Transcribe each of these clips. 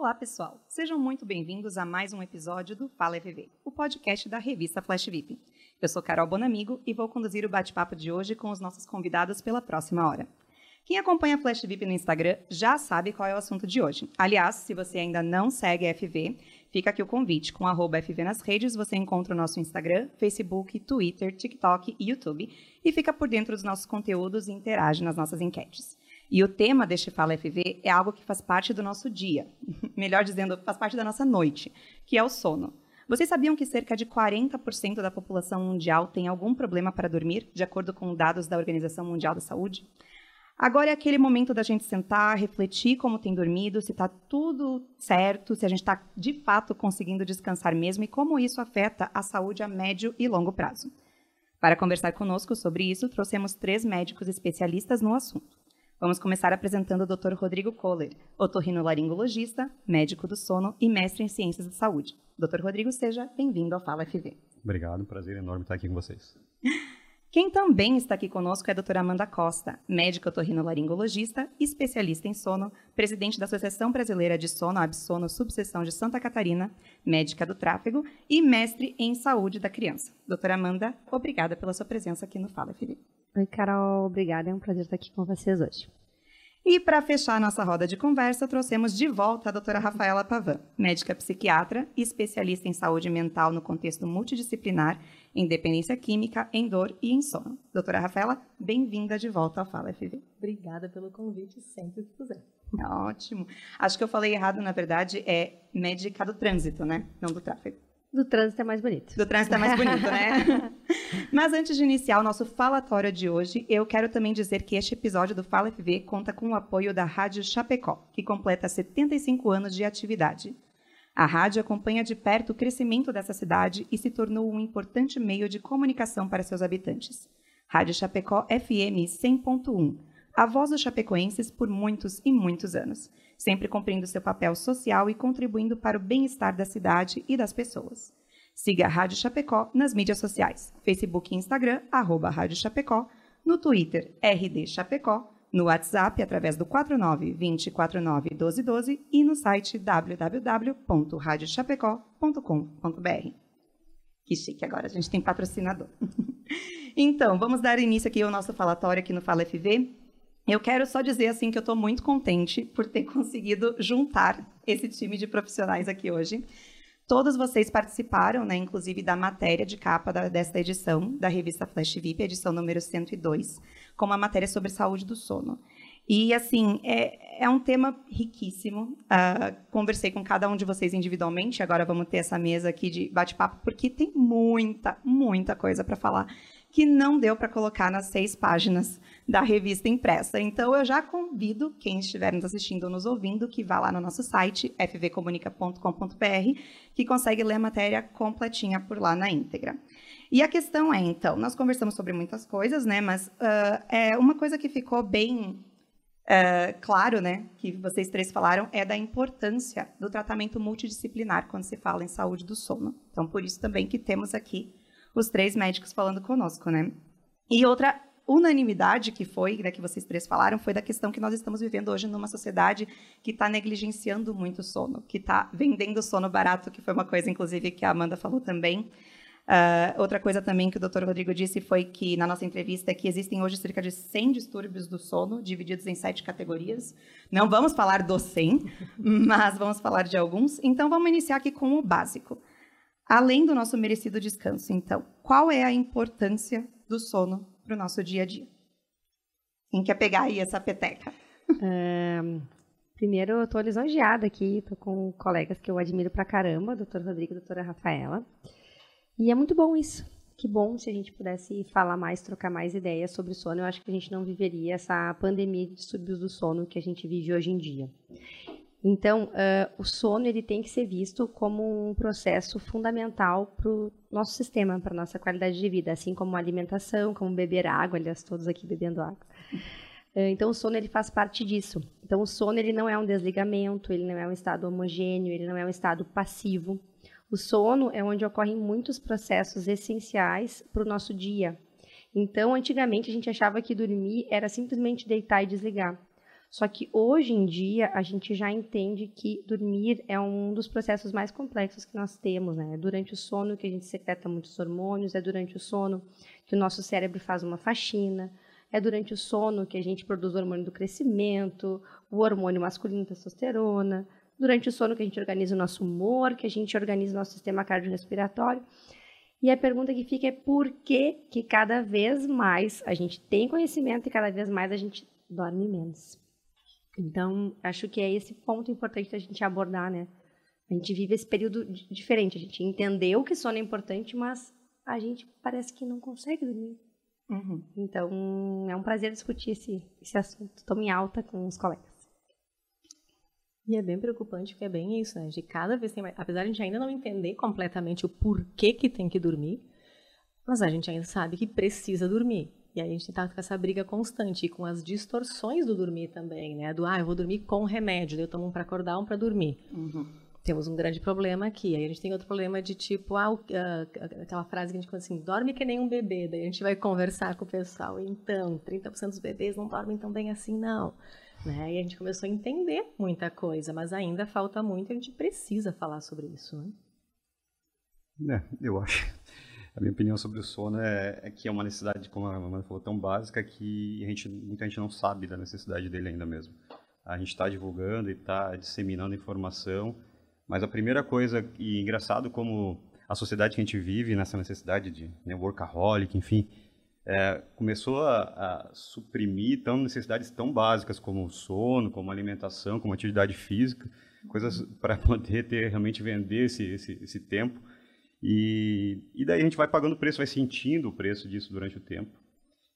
Olá, pessoal! Sejam muito bem-vindos a mais um episódio do Fala FV, o podcast da revista Flash VIP. Eu sou Carol Bonamigo e vou conduzir o bate-papo de hoje com os nossos convidados pela próxima hora. Quem acompanha a Flash VIP no Instagram já sabe qual é o assunto de hoje. Aliás, se você ainda não segue a FV, fica aqui o convite. Com FV nas redes, você encontra o nosso Instagram, Facebook, Twitter, TikTok e YouTube e fica por dentro dos nossos conteúdos e interage nas nossas enquetes. E o tema deste Fala FV é algo que faz parte do nosso dia, melhor dizendo, faz parte da nossa noite, que é o sono. Vocês sabiam que cerca de 40% da população mundial tem algum problema para dormir, de acordo com dados da Organização Mundial da Saúde? Agora é aquele momento da gente sentar, refletir como tem dormido, se está tudo certo, se a gente está de fato conseguindo descansar mesmo e como isso afeta a saúde a médio e longo prazo. Para conversar conosco sobre isso, trouxemos três médicos especialistas no assunto. Vamos começar apresentando o Dr. Rodrigo Kohler, otorrinolaringologista, médico do sono e mestre em ciências da saúde. Dr. Rodrigo, seja bem-vindo ao Fala FV. Obrigado, um prazer enorme estar aqui com vocês. Quem também está aqui conosco é a doutora Amanda Costa, médica otorrinolaringologista, especialista em sono, presidente da Associação Brasileira de Sono, Absono, subseção de Santa Catarina, médica do tráfego e mestre em saúde da criança. Doutora Amanda, obrigada pela sua presença aqui no Fala FV. Oi, Carol, obrigada. É um prazer estar aqui com vocês hoje. E para fechar nossa roda de conversa, trouxemos de volta a doutora Rafaela Pavan, médica psiquiatra e especialista em saúde mental no contexto multidisciplinar, em dependência química, em dor e em sono. Doutora Rafaela, bem-vinda de volta ao Fala FV. Obrigada pelo convite, sempre que quiser. Ótimo. Acho que eu falei errado, na verdade, é médica do trânsito, né? Não do tráfego. Do trânsito é mais bonito. Do trânsito é mais bonito, né? Mas antes de iniciar o nosso falatório de hoje, eu quero também dizer que este episódio do Fala FV conta com o apoio da Rádio Chapecó, que completa 75 anos de atividade. A rádio acompanha de perto o crescimento dessa cidade e se tornou um importante meio de comunicação para seus habitantes. Rádio Chapecó FM 100.1, a voz dos chapecoenses por muitos e muitos anos sempre cumprindo seu papel social e contribuindo para o bem-estar da cidade e das pessoas. Siga a Rádio Chapecó nas mídias sociais, Facebook e Instagram, arroba Rádio Chapecó, no Twitter, RD Chapecó, no WhatsApp através do 49 2049 1212 e no site www.radiochapecó.com.br. Que chique, agora a gente tem patrocinador. então, vamos dar início aqui ao nosso falatório aqui no Fala FV. Eu quero só dizer assim que eu estou muito contente por ter conseguido juntar esse time de profissionais aqui hoje. Todos vocês participaram, né, inclusive da matéria de capa da, desta edição da revista Flash VIP, edição número 102, com uma matéria sobre saúde do sono. E, assim, é, é um tema riquíssimo. Uh, conversei com cada um de vocês individualmente, agora vamos ter essa mesa aqui de bate-papo, porque tem muita, muita coisa para falar que não deu para colocar nas seis páginas da revista impressa. Então, eu já convido quem estiver nos assistindo ou nos ouvindo que vá lá no nosso site, fvcomunica.com.br, que consegue ler a matéria completinha por lá na íntegra. E a questão é, então, nós conversamos sobre muitas coisas, né? Mas uh, é uma coisa que ficou bem uh, claro, né? Que vocês três falaram é da importância do tratamento multidisciplinar quando se fala em saúde do sono. Então, por isso também que temos aqui os três médicos falando conosco, né? E outra unanimidade que foi, né, que vocês três falaram, foi da questão que nós estamos vivendo hoje numa sociedade que está negligenciando muito o sono, que está vendendo sono barato, que foi uma coisa, inclusive, que a Amanda falou também. Uh, outra coisa também que o Dr. Rodrigo disse foi que, na nossa entrevista, que existem hoje cerca de 100 distúrbios do sono, divididos em sete categorias. Não vamos falar dos 100, mas vamos falar de alguns. Então, vamos iniciar aqui com o básico. Além do nosso merecido descanso, então, qual é a importância do sono para o nosso dia a dia? Quem quer pegar aí essa peteca? É, primeiro, eu estou lisonjeada aqui, estou com colegas que eu admiro pra caramba, doutor Rodrigo e doutora Rafaela. E é muito bom isso. Que bom se a gente pudesse falar mais, trocar mais ideias sobre sono. Eu acho que a gente não viveria essa pandemia de distúrbios do sono que a gente vive hoje em dia. Então, uh, o sono ele tem que ser visto como um processo fundamental para o nosso sistema, para nossa qualidade de vida, assim como a alimentação, como beber água, aliás, todos aqui bebendo água. Uh, então, o sono ele faz parte disso. Então, o sono ele não é um desligamento, ele não é um estado homogêneo, ele não é um estado passivo. O sono é onde ocorrem muitos processos essenciais para o nosso dia. Então, antigamente a gente achava que dormir era simplesmente deitar e desligar. Só que hoje em dia a gente já entende que dormir é um dos processos mais complexos que nós temos, né? É durante o sono que a gente secreta muitos hormônios, é durante o sono que o nosso cérebro faz uma faxina, é durante o sono que a gente produz o hormônio do crescimento, o hormônio masculino testosterona, durante o sono que a gente organiza o nosso humor, que a gente organiza o nosso sistema cardiorrespiratório. E a pergunta que fica é por que, que cada vez mais a gente tem conhecimento e cada vez mais a gente dorme menos. Então, acho que é esse ponto importante da gente abordar, né? A gente vive esse período diferente. A gente entendeu que sono é importante, mas a gente parece que não consegue dormir. Uhum. Então, é um prazer discutir esse, esse assunto tão em alta com os colegas. E é bem preocupante porque é bem isso, né? De cada vez tem mais. Apesar de a gente ainda não entender completamente o porquê que tem que dormir, mas a gente ainda sabe que precisa dormir. E aí a gente está com essa briga constante e com as distorções do dormir também, né? Do, ah, eu vou dormir com remédio, eu tomo um para acordar, um para dormir. Uhum. Temos um grande problema aqui. Aí a gente tem outro problema de tipo, ah, aquela frase que a gente fala assim, dorme que nem um bebê. Daí a gente vai conversar com o pessoal. Então, 30% dos bebês não dormem tão bem assim, não. Né? E a gente começou a entender muita coisa, mas ainda falta muito e a gente precisa falar sobre isso. Né? É, eu acho a minha opinião sobre o sono é, é, que é uma necessidade, como a Amanda falou, tão básica que a gente, muita gente não sabe da necessidade dele ainda mesmo. A gente está divulgando e está disseminando informação, mas a primeira coisa, e engraçado como a sociedade que a gente vive nessa necessidade de né, workaholic, enfim, é, começou a, a, suprimir tão necessidades tão básicas como sono, como alimentação, como atividade física, coisas para poder ter realmente vender esse, esse, esse tempo e, e daí a gente vai pagando o preço, vai sentindo o preço disso durante o tempo.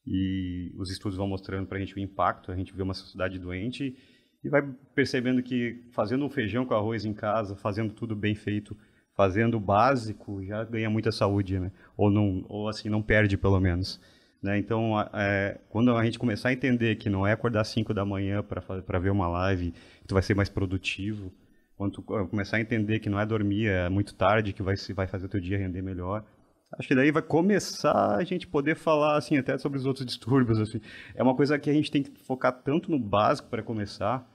E os estudos vão mostrando para a gente o impacto, a gente vê uma sociedade doente e vai percebendo que fazendo um feijão com arroz em casa, fazendo tudo bem feito, fazendo o básico, já ganha muita saúde, né? Ou, não, ou assim, não perde pelo menos. Né? Então, é, quando a gente começar a entender que não é acordar às 5 da manhã para ver uma live, tu vai ser mais produtivo, quando tu começar a entender que não é dormir é muito tarde que vai, vai fazer o teu dia render melhor, acho que daí vai começar a gente poder falar assim até sobre os outros distúrbios assim. É uma coisa que a gente tem que focar tanto no básico para começar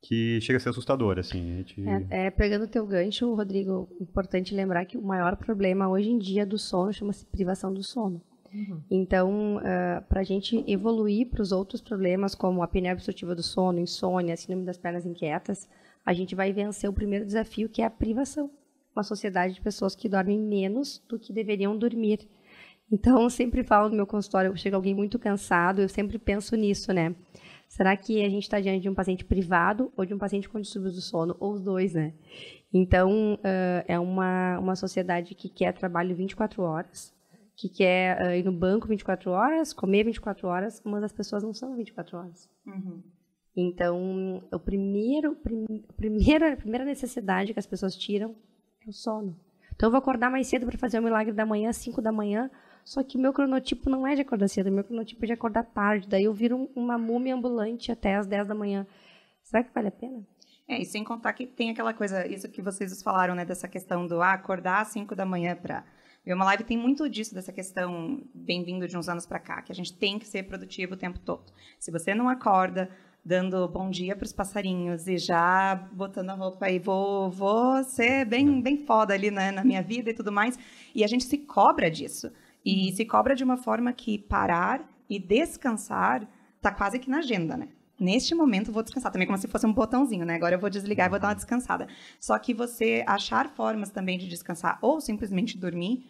que chega a ser assustador assim. A gente... é, é, pegando o teu gancho, Rodrigo, importante lembrar que o maior problema hoje em dia do sono chama-se privação do sono. Uhum. Então, uh, ah, para a gente evoluir para os outros problemas, como a apneia obstrutiva do sono, insônia, síndrome das pernas inquietas, a gente vai vencer o primeiro desafio, que é a privação. Uma sociedade de pessoas que dormem menos do que deveriam dormir. Então, eu sempre falo no meu consultório, chega alguém muito cansado, eu sempre penso nisso, né? Será que a gente está diante de um paciente privado ou de um paciente com distúrbios do sono? Ou os dois, né? Então, uh, é uma, uma sociedade que quer trabalho 24 horas, que quer uh, ir no banco 24 horas, comer 24 horas, mas as pessoas não são 24 horas. Uhum. Então, o primeiro, prim, primeira, a primeira necessidade que as pessoas tiram é o sono. Então, eu vou acordar mais cedo para fazer o milagre da manhã, às 5 da manhã, só que o meu cronotipo não é de acordar cedo, o meu cronotipo é de acordar tarde. Daí eu viro uma múmia ambulante até às 10 da manhã. Será que vale a pena? É, e sem contar que tem aquela coisa, isso que vocês falaram, né, dessa questão do ah, acordar às 5 da manhã para ver uma live, tem muito disso, dessa questão, bem-vindo de uns anos para cá, que a gente tem que ser produtivo o tempo todo. Se você não acorda dando bom dia para os passarinhos e já botando a roupa aí, vou, vou ser bem, bem foda ali né, na minha vida e tudo mais. E a gente se cobra disso. E se cobra de uma forma que parar e descansar está quase que na agenda, né? Neste momento vou descansar, também como se fosse um botãozinho, né? Agora eu vou desligar e vou dar uma descansada. Só que você achar formas também de descansar ou simplesmente dormir,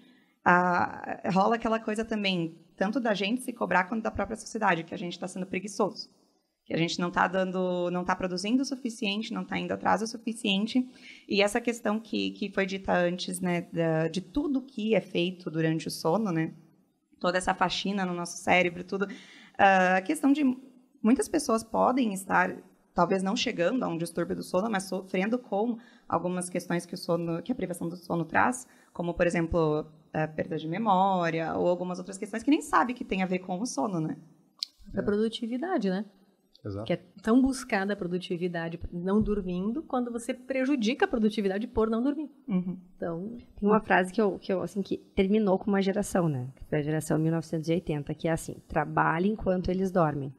ah, rola aquela coisa também, tanto da gente se cobrar quanto da própria sociedade, que a gente está sendo preguiçoso que a gente não está dando, não está produzindo o suficiente, não está indo atrás o suficiente. E essa questão que, que foi dita antes, né, da, de tudo que é feito durante o sono, né, toda essa faxina no nosso cérebro, tudo, uh, a questão de muitas pessoas podem estar talvez não chegando a um distúrbio do sono, mas sofrendo com algumas questões que o sono, que a privação do sono traz, como por exemplo a perda de memória ou algumas outras questões que nem sabe que tem a ver com o sono, né? A produtividade, né? Exato. Que é tão buscada a produtividade não dormindo, quando você prejudica a produtividade por não dormir. Uhum. Então, tem uma frase que eu, que eu assim que terminou com uma geração, né? Que foi a geração 1980, que é assim: trabalhe enquanto eles dormem.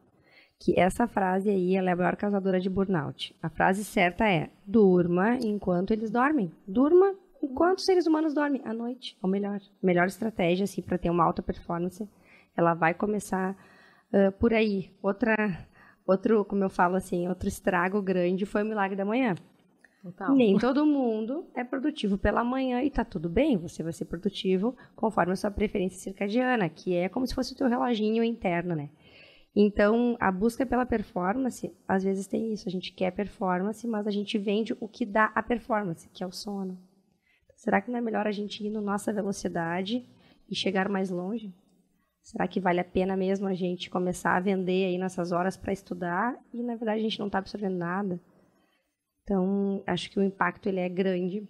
que essa frase aí ela é a maior causadora de burnout. A frase certa é: durma enquanto eles dormem. Durma enquanto os seres humanos dormem à noite. Ou melhor, melhor estratégia assim para ter uma alta performance, ela vai começar uh, por aí. Outra outro, como eu falo assim, outro estrago grande foi o milagre da manhã. Total. Nem todo mundo é produtivo pela manhã e tá tudo bem, você vai ser produtivo conforme a sua preferência circadiana, que é como se fosse o teu reloginho interno, né? Então, a busca pela performance, às vezes tem isso, a gente quer performance, mas a gente vende o que dá a performance, que é o sono. Será que não é melhor a gente ir na nossa velocidade e chegar mais longe? Será que vale a pena mesmo a gente começar a vender aí nessas horas para estudar e na verdade a gente não está absorvendo nada? Então, acho que o impacto ele é grande.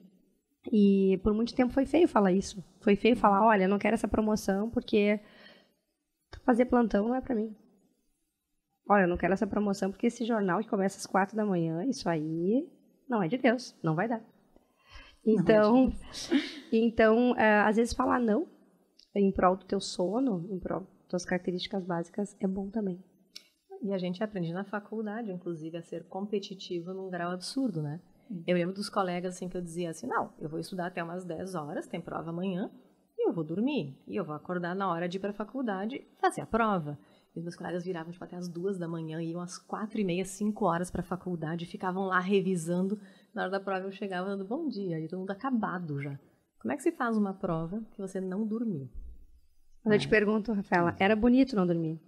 E por muito tempo foi feio falar isso. Foi feio falar, olha, não quero essa promoção porque fazer plantão não é para mim. Olha, eu não quero essa promoção porque esse jornal que começa às quatro da manhã, isso aí não é de Deus, não vai dar. Então, então uh, às vezes falar não em prol do teu sono, em prol das tuas características básicas, é bom também. E a gente aprende na faculdade, inclusive, a ser competitivo num grau absurdo, né? Eu lembro dos colegas assim que eu dizia assim, não, eu vou estudar até umas 10 horas, tem prova amanhã, e eu vou dormir. E eu vou acordar na hora de ir para a faculdade fazer a prova. E meus colegas viravam tipo, até as duas da manhã, iam às quatro e meia, cinco horas para a faculdade, ficavam lá revisando. Na hora da prova eu chegava dando bom dia, e todo mundo acabado já. Como é que se faz uma prova que você não dormiu? Mas eu te pergunto, Rafaela, era bonito não dormir?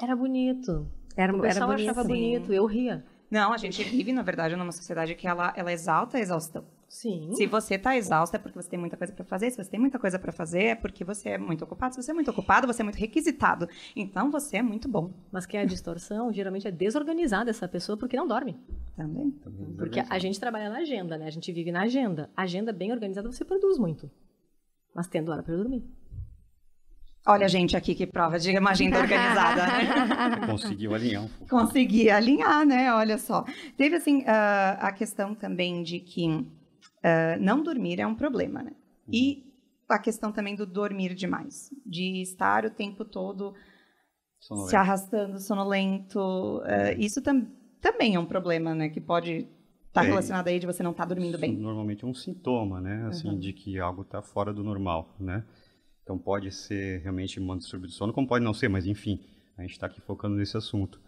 Era bonito. Era, o pessoal era bonito, achava bonito, eu ria. Não, a gente vive, na verdade, numa sociedade que ela, ela exalta a exaustão. Sim. Se você está exausta é porque você tem muita coisa para fazer. Se você tem muita coisa para fazer é porque você é muito ocupado. Se você é muito ocupado, você é muito requisitado. Então você é muito bom. Mas que é a distorção, geralmente é desorganizada essa pessoa porque não dorme. Também. Porque a gente trabalha na agenda, né? A gente vive na agenda. Agenda bem organizada, você produz muito. Mas tendo hora para dormir. Olha a gente aqui que prova de uma agenda organizada. Né? Conseguiu alinhar. Um Consegui alinhar, né? Olha só. Teve, assim, uh, a questão também de que uh, não dormir é um problema, né? Uhum. E a questão também do dormir demais. De estar o tempo todo sonolento. se arrastando, sonolento. Uh, isso tam também é um problema, né? Que pode estar tá é, relacionado aí de você não estar tá dormindo bem. Normalmente é um sintoma, né? Assim, uhum. de que algo está fora do normal, né? Então pode ser realmente uma distúrbio de sono, como pode não ser, mas enfim, a gente está aqui focando nesse assunto.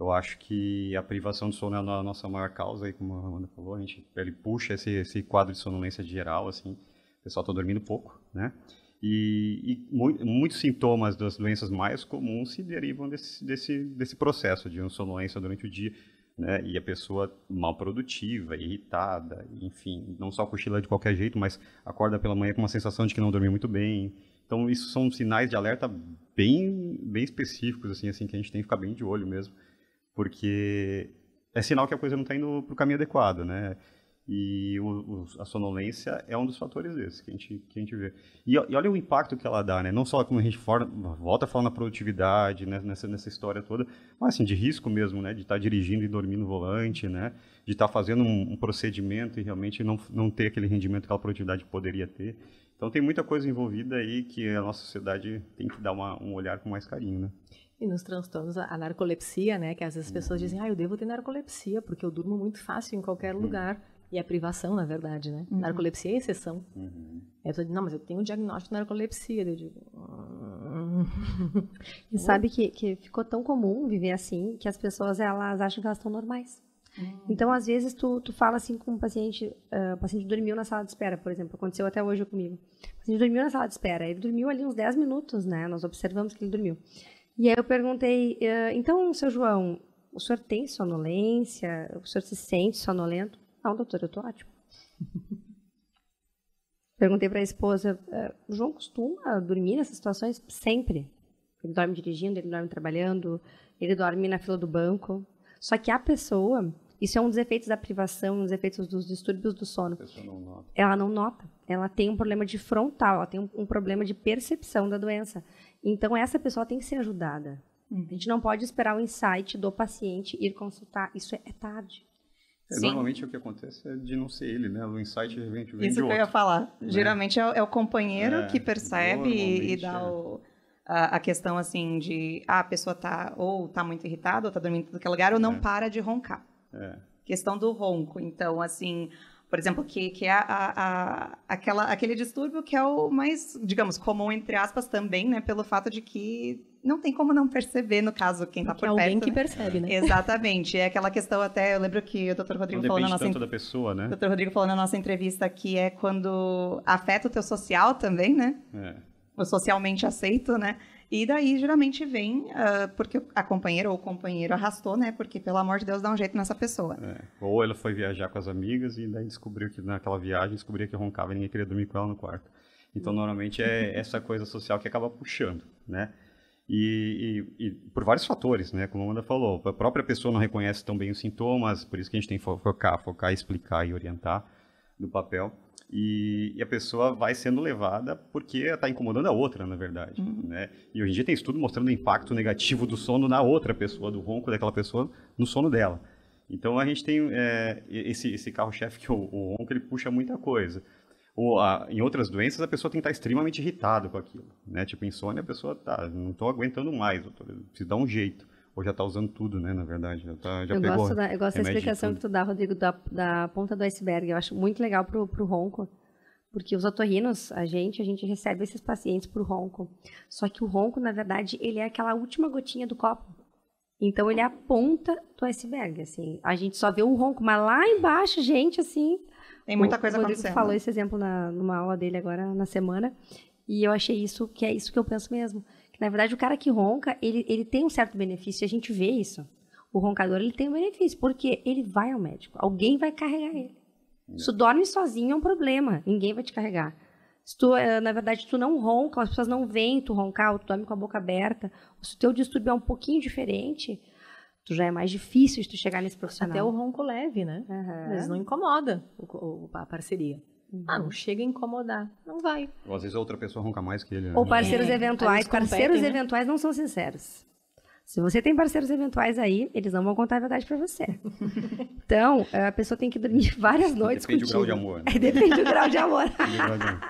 Eu acho que a privação de sono é a nossa maior causa, aí, como a Amanda falou, a gente, ele puxa esse, esse quadro de sonolência geral, assim, o pessoal está dormindo pouco, né? E, e mu muitos sintomas das doenças mais comuns se derivam desse, desse, desse processo de sonolência durante o dia, né? E a pessoa mal produtiva, irritada, enfim, não só cochila de qualquer jeito, mas acorda pela manhã com uma sensação de que não dormiu muito bem, então, isso são sinais de alerta bem, bem específicos, assim, assim, que a gente tem que ficar bem de olho mesmo, porque é sinal que a coisa não está indo para o caminho adequado, né? E o, o, a sonolência é um dos fatores desses que a gente, que a gente vê. E, e, olha o impacto que ela dá, né? Não só como a gente for, volta a falar na produtividade, né? nessa, nessa história toda, mas assim, de risco mesmo, né? De estar tá dirigindo e dormindo no volante, né? De estar tá fazendo um, um, procedimento e realmente não, não ter aquele rendimento que aquela produtividade poderia ter. Então tem muita coisa envolvida aí que a nossa sociedade tem que dar uma, um olhar com mais carinho, né? E nos transtornos, a narcolepsia, né? Que às vezes as pessoas dizem, ah, eu devo ter narcolepsia, porque eu durmo muito fácil em qualquer uhum. lugar. E é privação, na verdade, né? Uhum. Narcolepsia é exceção. Uhum. Eu tô, não, mas eu tenho um diagnóstico de narcolepsia. Eu digo... e sabe que, que ficou tão comum viver assim, que as pessoas, elas acham que elas estão normais. Hum. Então, às vezes, tu, tu fala assim com um paciente, uh, paciente dormiu na sala de espera, por exemplo, aconteceu até hoje comigo. O paciente dormiu na sala de espera, ele dormiu ali uns 10 minutos, né? Nós observamos que ele dormiu. E aí eu perguntei, uh, então, seu João, o senhor tem sonolência? O senhor se sente sonolento? Não, doutor, eu tô ótimo. Perguntei para a esposa, o João costuma dormir nessas situações? Sempre. Ele dorme dirigindo, ele dorme trabalhando, ele dorme na fila do banco. Só que a pessoa isso é um dos efeitos da privação, um dos efeitos dos distúrbios do sono. Não ela não nota. Ela tem um problema de frontal, ela tem um, um, problema de percepção da doença. Então, essa pessoa tem que ser ajudada. Uhum. A gente não pode esperar o insight do paciente ir consultar. Isso é, é tarde. É, normalmente o que acontece é de não ser ele, né? O insight vem, vem Isso de que eu ia falar. Né? Geralmente é, é, o companheiro é, que percebe e, e dá é. o a, a questão assim de ah, a pessoa tá ou tá muito irritada ou tá dormindo em qualquer lugar ou não É. para de roncar. É. Questão do ronco. Então, assim, por exemplo, que, que é a, a- aquela, aquele distúrbio que é o mais, digamos, comum, entre aspas, também, né? Pelo fato de que não tem como não perceber, no caso, quem tá que por é alguém perto. que né? percebe, né? Exatamente. É aquela questão até, eu lembro que o Dr. Não Rodrigo falou na nossa tanto da pessoa, né? o Dr. Rodrigo falou na nossa entrevista que é quando afeta o teu social também, né? É. O socialmente aceito, né? E daí geralmente vem ah, porque a companheira ou o companheiro arrastou, né? Porque, pelo amor de Deus, dá um jeito nessa pessoa. É. Ou ela foi viajar com as amigas e daí descobriu que naquela viagem descobria que roncava e ninguém queria dormir com ela no quarto. Então, normalmente é essa coisa social que acaba puxando, né? E, e- e por vários fatores, né? Como a Amanda falou, a própria pessoa não reconhece tão bem os sintomas, por isso que a gente tem que fo- focar, focar, explicar e orientar no papel. E, e a pessoa vai sendo levada porque está incomodando a outra, na verdade. Né? E hoje em dia tem estudo mostrando o impacto negativo do sono na outra pessoa, do ronco daquela pessoa, no sono dela. Então a gente tem é, esse, esse carro-chefe que o, o ronco ele puxa muita coisa. Ou, a- em outras doenças a pessoa tem que estar extremamente irritada com aquilo, né? Tipo insônia a pessoa tá, não estou aguentando mais, doutor, preciso dar um jeito. Ou já está usando tudo, né? Na verdade, já, tá, já eu pegou. gosto da, eu gosto da explicação que tu dá, Rodrigo, da, da ponta do iceberg. Eu acho muito legal pro, pro ronco. Porque os otorrinos, a gente, a gente recebe esses pacientes pro ronco. Só que o ronco, na verdade, ele é aquela última gotinha do copo. Então, ele é a ponta do iceberg, assim. A gente só vê o ronco, mas lá embaixo, gente, assim... Tem muita o coisa Rodrigo acontecendo. falou esse exemplo na, numa aula dele agora na semana. E eu achei isso, que é isso que eu penso mesmo. Que, na verdade, o cara que ronca, ele, ele tem um certo benefício, e a gente vê isso. O roncador, ele tem um benefício, porque ele vai ao médico. Alguém vai carregar ele. Se tu dorme sozinho, é um problema. Ninguém vai te carregar. Se tu, eh, na verdade, tu não ronca, as pessoas não veem tu roncar, ou tu dorme com a boca aberta, ou se o teu distúrbio é um pouquinho diferente, tu já é mais difícil de tu chegar nesse profissional. Até o ronco leve, né? Às vezes não incomoda o- o- a parceria. Ah, Uhum. não chega a incomodar. Não vai. Ou às vezes a outra pessoa ronca mais que ele. né? Ou parceiros É, eventuais. vezes competem, Parceiros né? eventuais não são sinceros. Se você tem parceiros eventuais aí, eles não vão contar a verdade pra você. Então, a pessoa tem que dormir várias noites Depende do grau de contigo. amor. né? É, Depende do grau de amor. Depende do grau de amor.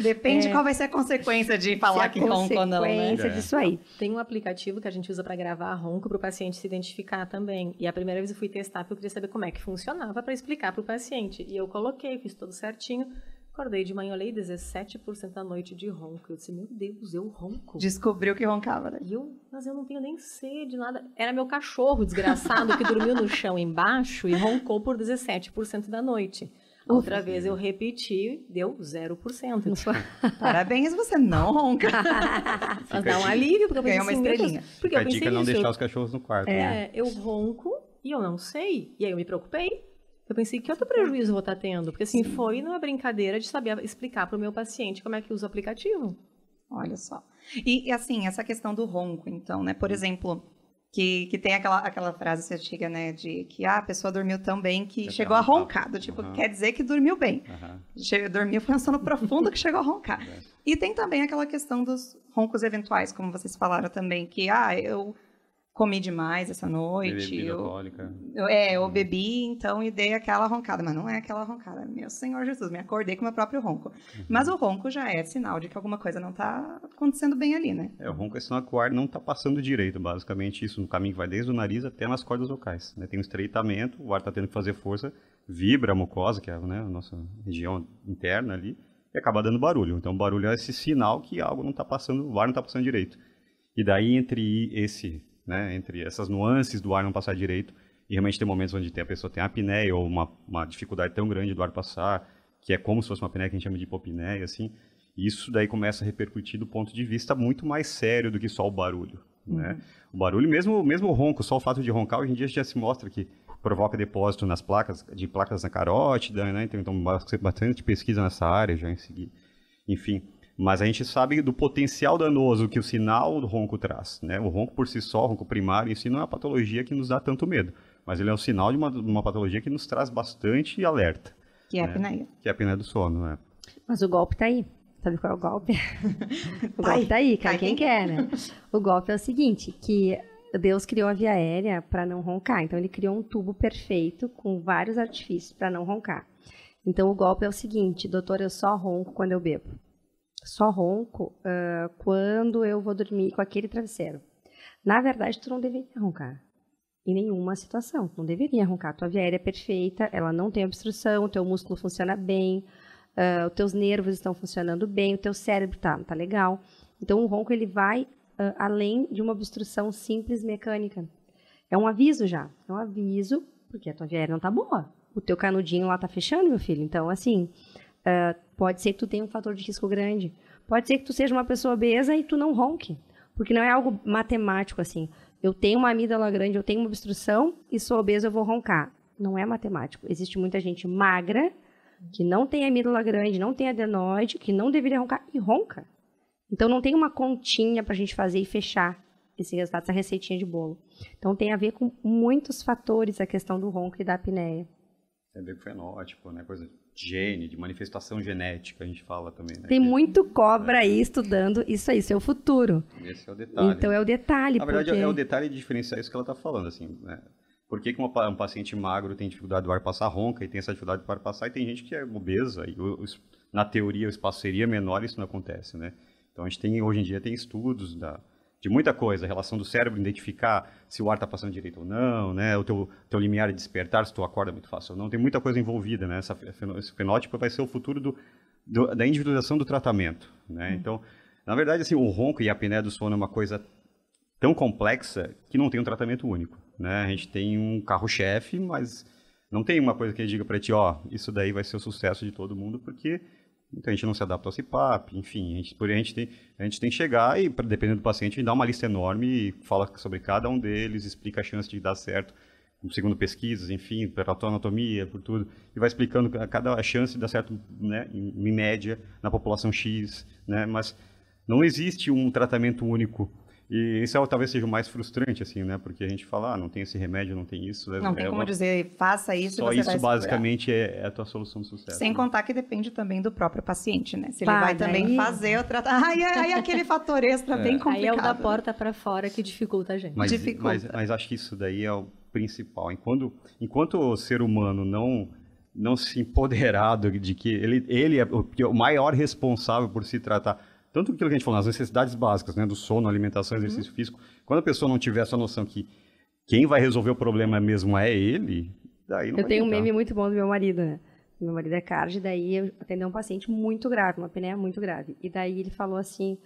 Depende qual vai ser a consequência de falar que a ronca ou não, né? consequência É. disso aí. Tem um aplicativo que a gente usa para gravar ronco para o paciente se identificar também. E a primeira vez eu fui testar porque eu queria saber como é que funcionava para explicar para o paciente. E eu coloquei, fiz tudo certinho. Acordei de manhã, olhei 17% da noite de ronco. Eu disse, meu Deus, eu ronco. Descobriu que roncava, né? E eu, mas eu não tenho nem sede, nada. Era meu cachorro desgraçado que dormiu no chão embaixo e roncou por 17% da noite. Outra vez eu repeti, deu 0%. Não foi- Parabéns, você não ronca. Mas dá um a alívio, porque eu pensei uma assim, estrelinha. porque Fica a eu pensei dica é não nisso, deixar eu- os cachorros no quarto. né? É, eu ronco e eu não sei. E aí eu me preocupei. Eu pensei, que outro prejuízo eu vou estar tendo? Porque assim, foi numa brincadeira de saber explicar para o meu paciente como é que usa o aplicativo. Olha só. E, e, assim, essa questão do ronco, então, né? Por exemplo, que, que tem aquela, aquela frase antiga, né? De que ah, a pessoa dormiu tão bem que chegou a roncar. Do tipo, Aham. quer dizer que dormiu bem. Che- Dormiu foi um sono profundo que chegou a roncar. É. E tem também aquela questão dos roncos eventuais, como vocês falaram também, que ah, eu comi demais essa noite, Bebida eu, alcoólica. eu- é, eu bebi, então, e dei aquela roncada. Mas não é aquela roncada. Meu Senhor Jesus, me acordei com o meu próprio ronco. Uhum. Mas o ronco já é sinal de que alguma coisa não tá acontecendo bem ali, né? É, o ronco é sinal que o ar não está passando direito, basicamente isso, no caminho que vai desde o nariz até nas cordas vocais. né? Tem um estreitamento, o ar está tendo que fazer força, vibra a mucosa, que é né, a nossa região interna ali, e acaba dando barulho. Então, o barulho é esse sinal que algo não está passando, o ar não está passando direito. E daí, entre esse, né, entre essas nuances do ar não passar direito, e realmente tem momentos onde tem, a pessoa tem apneia ou uma, uma dificuldade tão grande do ar passar, que é como se fosse uma apneia que a gente chama de hipopneia, assim, isso daí começa a repercutir do ponto de vista muito mais sério do que só o barulho, né? O barulho, mesmo, mesmo o ronco, só o fato de roncar, hoje em dia já se mostra que provoca depósito nas placas, de placas na carótida, né? Então, então bastante pesquisa nessa área já em seguida. Enfim, mas a gente sabe do potencial danoso que o sinal do ronco traz, né? O ronco por si só, o ronco primário em si não é uma patologia que nos dá tanto medo, mas ele é um sinal de uma, uma patologia que nos traz bastante alerta, Que é a É. apneia. que é a apneia do sono, né? Mas o golpe tá aí. Sabe qual é o golpe? o golpe tá aí, quem quem quer, né? O golpe é o seguinte, que Deus criou a via aérea para não roncar. Então ele criou um tubo perfeito com vários artifícios para não roncar. Então o golpe é o seguinte, doutor, eu só ronco quando eu bebo. Só ronco uh, quando eu vou dormir com aquele travesseiro. Na verdade, tu não deveria roncar. Em nenhuma situação. Tu não deveria roncar. Tua via aérea é perfeita, ela não tem obstrução, o teu músculo funciona bem, uh, os teus nervos estão funcionando bem, o teu cérebro tá, tá legal. Então, o ronco ele vai uh, além de uma obstrução simples mecânica. É um aviso já. É um aviso, porque a tua via aérea não tá boa. O teu canudinho lá tá fechando, meu filho. Então, assim, Uh, pode ser que tu tenha um fator de risco grande. Pode ser que tu seja uma pessoa obesa e tu não ronque. Porque não é algo matemático assim. Eu tenho uma amígdala grande, eu tenho uma obstrução e sou obesa, eu vou roncar. Não é matemático. Existe muita gente magra que não tem amígdala grande, não tem adenoide, que não deveria roncar e ronca. Então não tem uma continha para a gente fazer e fechar esse resultado, essa receitinha de bolo. Então tem a ver com muitos fatores a questão do ronco e da apneia. Tem a ver com fenótipo, né? Coisa gene, de manifestação genética, a gente fala também. Né? Tem muito cobra aí estudando isso aí, isso é o futuro. Esse é o detalhe. Então é o detalhe. Na verdade, porque... é o detalhe de diferenciar isso que ela está falando, assim, né? Por que, que uma, um paciente magro tem dificuldade do ar passar ronca e tem essa dificuldade do ar passar e tem gente que é obesa e na teoria o espaço seria menor e isso não acontece, né? Então a gente tem, hoje em dia, tem estudos da, de muita coisa, a relação do cérebro identificar se o ar está passando direito ou não, né? O teu, teu limiar de despertar, se tu acorda muito fácil ou não. Tem muita coisa envolvida, né? Essa, esse fenótipo vai ser o futuro do, do, da individualização do tratamento, né? Uhum. Então, na verdade, assim, o ronco e a apneia do sono é uma coisa tão complexa que não tem um tratamento único, né? A gente tem um carro-chefe, mas não tem uma coisa que diga para ti, ó, isso daí vai ser o sucesso de todo mundo, porque então a gente não se adapta ao CPAP, enfim, a gente, a gente tem, a gente tem que chegar e, dependendo do paciente, dá uma lista enorme e fala sobre cada um deles, explica a chance de dar certo, segundo pesquisas, enfim, pela tua anatomia, por tudo, e vai explicando cada chance de dar certo, né, em, em média, na população X, né, mas não existe um tratamento único e isso é, talvez seja o mais frustrante, assim, né? Porque a gente fala, ah, não tem esse remédio, não tem isso. Não é, tem como uma... dizer, faça isso Só você isso vai basicamente é, é, a tua solução de sucesso. Sem né? contar que depende também do próprio paciente, né? Se ele vai também fazer o tratamento. Aí, aí aquele fator extra é. bem complicado. Aí é o da porta para fora que dificulta a gente. Mas, dificulta. Mas, mas acho que isso daí é o principal. Enquanto, enquanto o ser humano não não se empoderado de que ele, ele é o, o maior responsável por se tratar tanto aquilo que a gente falou, as necessidades básicas, né, do sono, alimentação, uhum. exercício uhum. físico, quando a pessoa não tiver essa noção que quem vai resolver o problema mesmo é ele, daí não Eu tenho um meme muito bom do meu marido, né? Meu marido é cardio, daí eu atendi um paciente muito grave, uma apneia muito grave. E daí ele falou assim,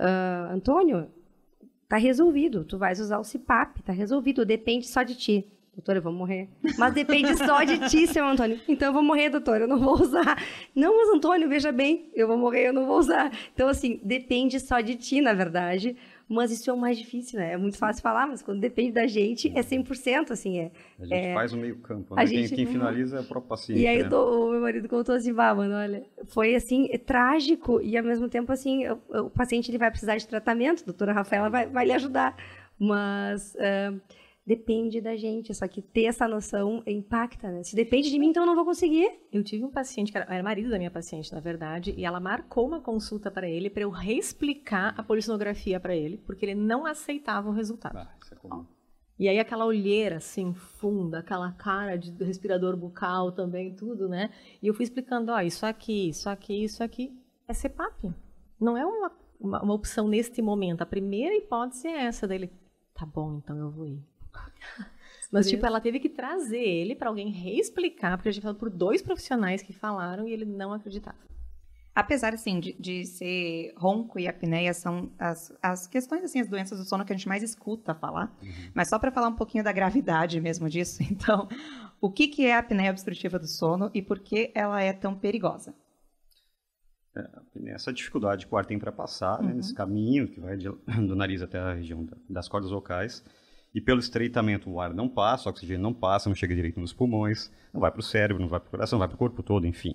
uh, Antônio, tá resolvido, tu vais usar o CPAP, tá resolvido, depende só de ti. Doutor, eu vou morrer. Mas depende só de ti, seu Antônio. Então eu vou morrer, doutor, eu não vou usar. Não, mas Antônio, veja bem, eu vou morrer, eu não vou usar. Então, assim, depende só de ti, na verdade. Mas isso é o mais difícil, né? É muito fácil falar, mas quando depende da gente, é 100%, assim, é... A gente é, faz o meio campo, né? Gente, quem, finaliza é o próprio paciente, E aí né? o meu marido contou assim, vá, mano, olha, foi, assim, é trágico e, ao mesmo tempo, assim, o, o, paciente ele vai precisar de tratamento, a doutora Rafaela vai, vai lhe ajudar. Mas... Uh, depende da gente. Só que ter essa noção impacta, né? Se depende de mim, então eu não vou conseguir. Eu tive um paciente, que era, era marido da minha paciente, na verdade, e ela marcou uma consulta para ele para eu reexplicar a polissonografia para ele, porque ele não aceitava o resultado. Ah, isso é comum. E aí aquela olheira assim, funda, aquela cara de respirador bucal também, tudo, né? E eu fui explicando, ó, isso aqui, isso aqui, isso aqui, é CPAP. Não é uma, uma, uma opção neste momento. A primeira hipótese é essa dele. Tá bom, então eu vou ir. Mas, tipo, ela teve que trazer ele para alguém reexplicar, porque a gente falou por dois profissionais que falaram e ele não acreditava. Apesar, assim, de, de ser ronco e apneia são as, as questões, assim, as doenças do sono que a gente mais escuta falar. Uhum. Mas só para falar um pouquinho da gravidade mesmo disso, então, o que, que é a apneia obstrutiva do sono e por que ela é tão perigosa? É, essa dificuldade que o ar tem para passar, né, uhum. né, nesse caminho que vai de, do nariz até a região das cordas vocais, e pelo estreitamento o ar não passa, o oxigênio não passa, não chega direito nos pulmões, não vai para o cérebro, não vai para o coração, vai para o corpo todo, enfim.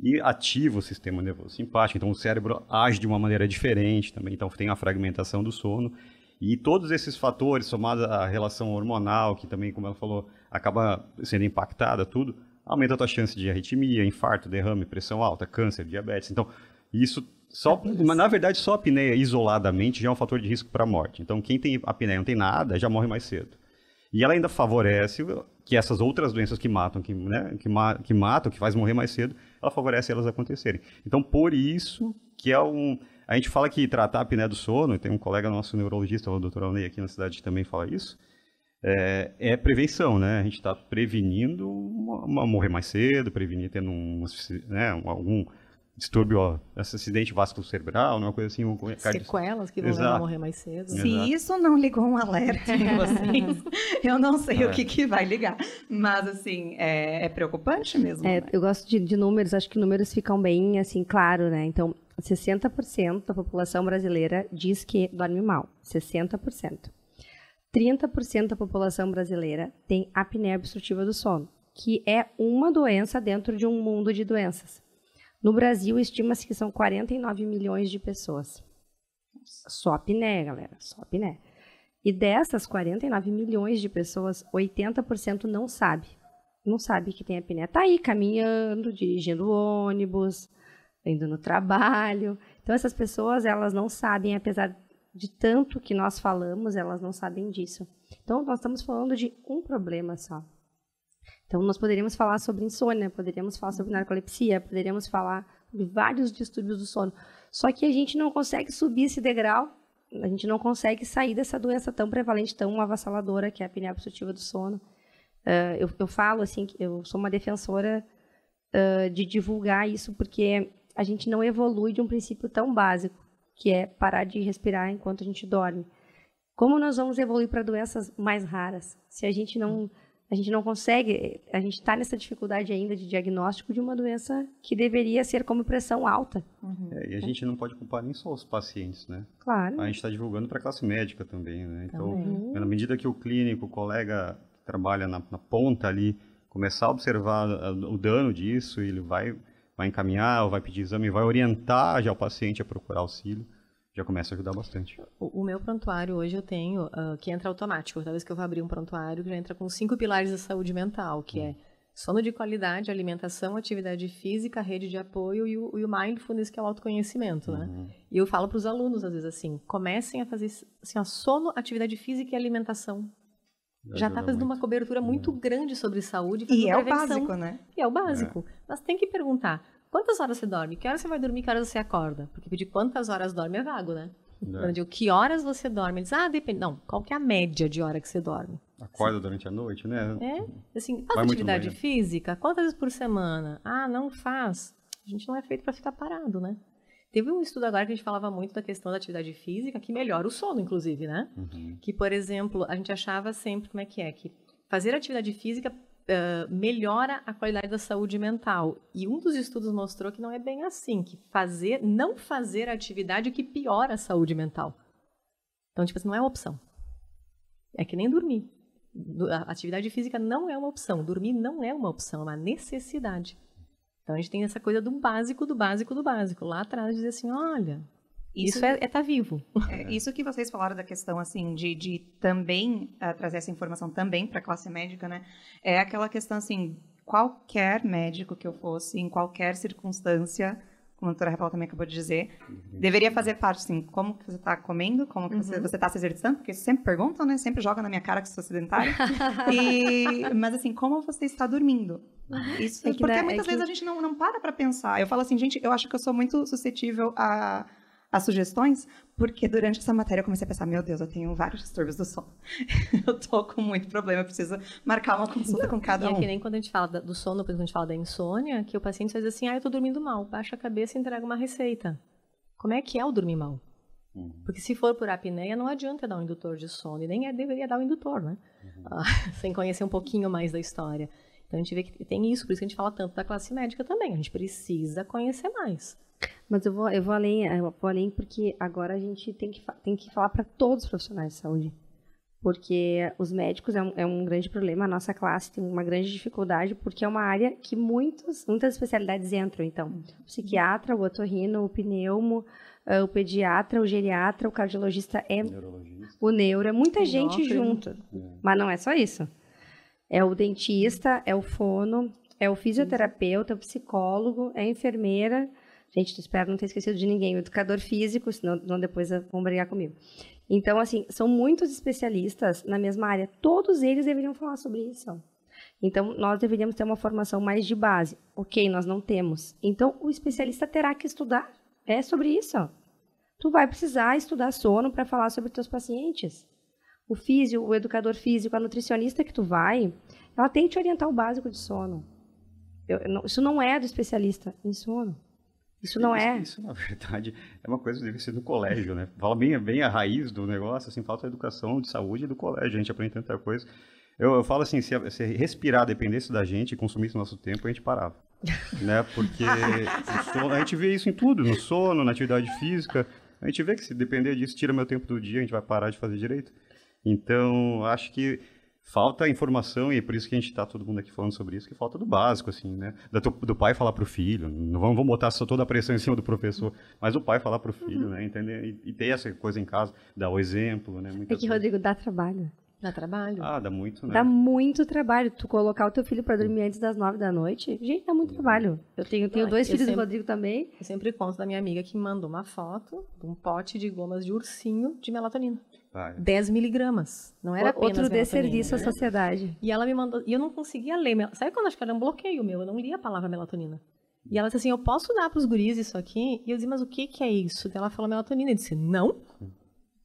E ativa o sistema nervoso simpático, então o cérebro age de uma maneira diferente também, então tem a fragmentação do sono. E todos esses fatores, somados à relação hormonal, que também, como ela falou, acaba sendo impactada, tudo, aumenta a tua chance de arritmia, infarto, derrame, pressão alta, câncer, diabetes. Então, isso só, mas na verdade, só a apneia isoladamente já é um fator de risco para a morte. Então, quem tem apneia e não tem nada, já morre mais cedo. E ela ainda favorece que essas outras doenças que matam, que, né, que, ma que matam, que faz morrer mais cedo, ela favorece elas acontecerem. Então, por isso que é um... A gente fala que tratar a apneia do sono, e tem um colega nosso neurologista, o Dr. Alnei, aqui na cidade, que também fala isso, é, é prevenção, né? A gente está prevenindo uma, uma morrer mais cedo, prevenir tendo um, né, algum distúrbio, ó, esse acidente vascular cerebral, uma coisa assim. Um, Sequelas que vão Exato. levar a morrer mais cedo. Se Exato. isso não ligou um alerta em vocês, eu não sei é. o que, que vai ligar. Mas, assim, é, é preocupante mesmo. É, né? Eu gosto de, de, números, acho que números ficam bem, assim, claro, né? Então, 60% da população brasileira diz que dorme mal. 60%. 30% da população brasileira tem apneia obstrutiva do sono, que é uma doença dentro de um mundo de doenças. No Brasil, estima-se que são 49 milhões de pessoas. Só apneia, galera, só apneia. E dessas 49 milhões de pessoas, 80% não sabe. Não sabe que tem apneia. Tá aí caminhando, dirigindo ônibus, indo no trabalho. Então essas pessoas, elas não sabem, apesar de tanto que nós falamos, elas não sabem disso. Então nós estamos falando de um problema só. Então, nós poderíamos falar sobre insônia, poderíamos falar sobre narcolepsia, poderíamos falar sobre vários distúrbios do sono. Só que a gente não consegue subir esse degrau, a gente não consegue sair dessa doença tão prevalente, tão avassaladora, que é a apneia obstrutiva do sono. Uh, eu, eu, falo assim, eu sou uma defensora uh, de divulgar isso, porque a gente não evolui de um princípio tão básico, que é parar de respirar enquanto a gente dorme. Como nós vamos evoluir para doenças mais raras, se a gente não a gente não consegue, a gente está nessa dificuldade ainda de diagnóstico de uma doença que deveria ser como pressão alta. Uhum. É, e a gente não pode culpar nem só os pacientes, né? Claro. A gente está divulgando para a classe médica também, né? Então, também. na medida que o clínico, o colega que trabalha na, na ponta ali, começar a observar o dano disso, ele vai, vai encaminhar, ou vai pedir exame, vai orientar já o paciente a procurar auxílio já começa a ajudar bastante. O, o meu prontuário hoje eu tenho uh, que entra automático. Toda vez que eu vou abrir um prontuário, já entra com cinco pilares da saúde mental, que hum. é sono de qualidade, alimentação, atividade física, rede de apoio e o, e o mindfulness, que é o autoconhecimento, né? Uhum. E eu falo para os alunos, às vezes, assim, comecem a fazer assim, ó, sono, atividade física e alimentação. Já está fazendo muito. uma cobertura muito uhum. grande sobre saúde e, e é prevenção. o básico, né? E é o básico. É. Mas tem que perguntar, Quantas horas você dorme? Que horas você vai dormir? Que horas você acorda? Porque pedir quantas horas dorme é vago, né? É. Eu digo, que horas você dorme? Ele diz, ah, depende. Não, qual que é a média de hora que você dorme? Acorda Sim. durante a noite, né? É, assim, faz atividade física? Quantas vezes por semana? Ah, não faz. A gente não é feito para ficar parado, né? Teve um estudo agora que a gente falava muito da questão da atividade física, que melhora o sono, inclusive, né? Uhum. Que, por exemplo, a gente achava sempre, como é que é? Que fazer atividade física uh, melhora a qualidade da saúde mental. E um dos estudos mostrou que não é bem assim, que fazer, não fazer atividade que piora a saúde mental. Então, tipo, assim, não é uma opção. É que nem dormir. A atividade física não é uma opção. Dormir não é uma opção, é uma necessidade. Então a gente tem essa coisa do básico, do básico, do básico. Lá atrás dizer assim, olha, isso, isso é estar é tá vivo. É, isso que vocês falaram da questão assim de, de também uh, trazer essa informação também para a classe médica, né? É aquela questão assim, qualquer médico que eu fosse, em qualquer circunstância, como a doutora Rafael também acabou de dizer, uhum. deveria fazer parte, assim, como que você está comendo, como que uhum. você está se exercitando, porque sempre perguntam, né? Sempre joga na minha cara que sou sedentária. e, mas, assim, como você está dormindo? Isso, é porque muitas é vezes que... a gente não, não para para pensar. Eu falo assim, gente, eu acho que eu sou muito suscetível a as sugestões, porque durante essa matéria eu comecei a pensar, meu Deus, eu tenho vários distúrbios do sono. eu tô com muito problema, eu preciso marcar uma consulta com cada e um. É que nem quando a gente fala do sono, quando a gente fala da insônia, que o paciente faz assim, ah, eu tô dormindo mal, baixa a cabeça e entrega uma receita. Como é que é o dormir mal? Uhum. Porque se for por apneia, não adianta dar um indutor de sono, e nem é, deveria dar um indutor, né? Uhum. Ah, sem conhecer um pouquinho mais da história. Então a gente vê que tem isso, por isso que a gente fala tanto da classe médica também. A gente precisa conhecer mais. Mas eu vou, eu vou além, eu vou além porque agora a gente tem que, tem que falar para todos os profissionais de saúde. Porque os médicos é um, é um grande problema, a nossa classe tem uma grande dificuldade, porque é uma área que muitos, muitas especialidades entram. Então, o psiquiatra, o otorrino, o pneumo, uh, o pediatra, o geriatra, o cardiologista é o neuro, é muita gente junto. É. Mas não é só isso. É o dentista, é o fono, é o fisioterapeuta, o psicólogo, é a enfermeira, Gente, espero não ter esquecido de ninguém. O educador físico, senão, senão depois vão brigar comigo. Então, assim, são muitos especialistas na mesma área. Todos eles deveriam falar sobre isso. Então, nós deveríamos ter uma formação mais de base. Ok, nós não temos. Então, o especialista terá que estudar É sobre isso. Tu vai precisar estudar sono para falar sobre teus pacientes. O físico, o educador físico, a nutricionista que tu vai, ela tem que te orientar o básico de sono. Eu, não, isso não é do especialista em sono. Isso não isso, é. Isso, na verdade, é uma coisa que deve ser do colégio, né? Fala bem, bem a raiz do negócio, assim, falta a educação de saúde do colégio. A gente aprende tanta coisa. Eu, eu falo assim, se, se respirar dependesse da gente e consumisse nosso tempo, a gente parava. né? Porque sono, a gente vê isso em tudo, no sono, na atividade física. A gente vê que se depender disso, tira meu tempo do dia, a gente vai parar de fazer direito. Então, acho que falta informação e é por isso que a gente está todo mundo aqui falando sobre isso, que falta do básico, assim, né? Do, do pai falar para o filho, não vamos, vamos botar só toda a pressão em cima do professor, mas o pai falar para o filho, né? Entender e, e, ter essa coisa em casa, dar o exemplo, né? Muitas é que, Rodrigo, dá trabalho. Dá trabalho. Ah, dá muito, né? Dá muito trabalho. Tu colocar o teu filho para dormir antes das nove da noite, gente, dá muito trabalho. Eu tenho, tenho dois filhos sempre, do Rodrigo também. Eu sempre conto da minha amiga que me mandou uma foto de um pote de gomas de ursinho de melatonina. Ah, 10 miligramas. Não era apenas Outro desserviço à né? sociedade. E ela me mandou. E eu não conseguia ler. Sabe quando acho que era um bloqueio meu? Eu não lia a palavra melatonina. E ela disse assim: Eu posso dar para os guris isso aqui? E eu disse: Mas o que, que é isso? E ela falou melatonina. Eu disse: Não.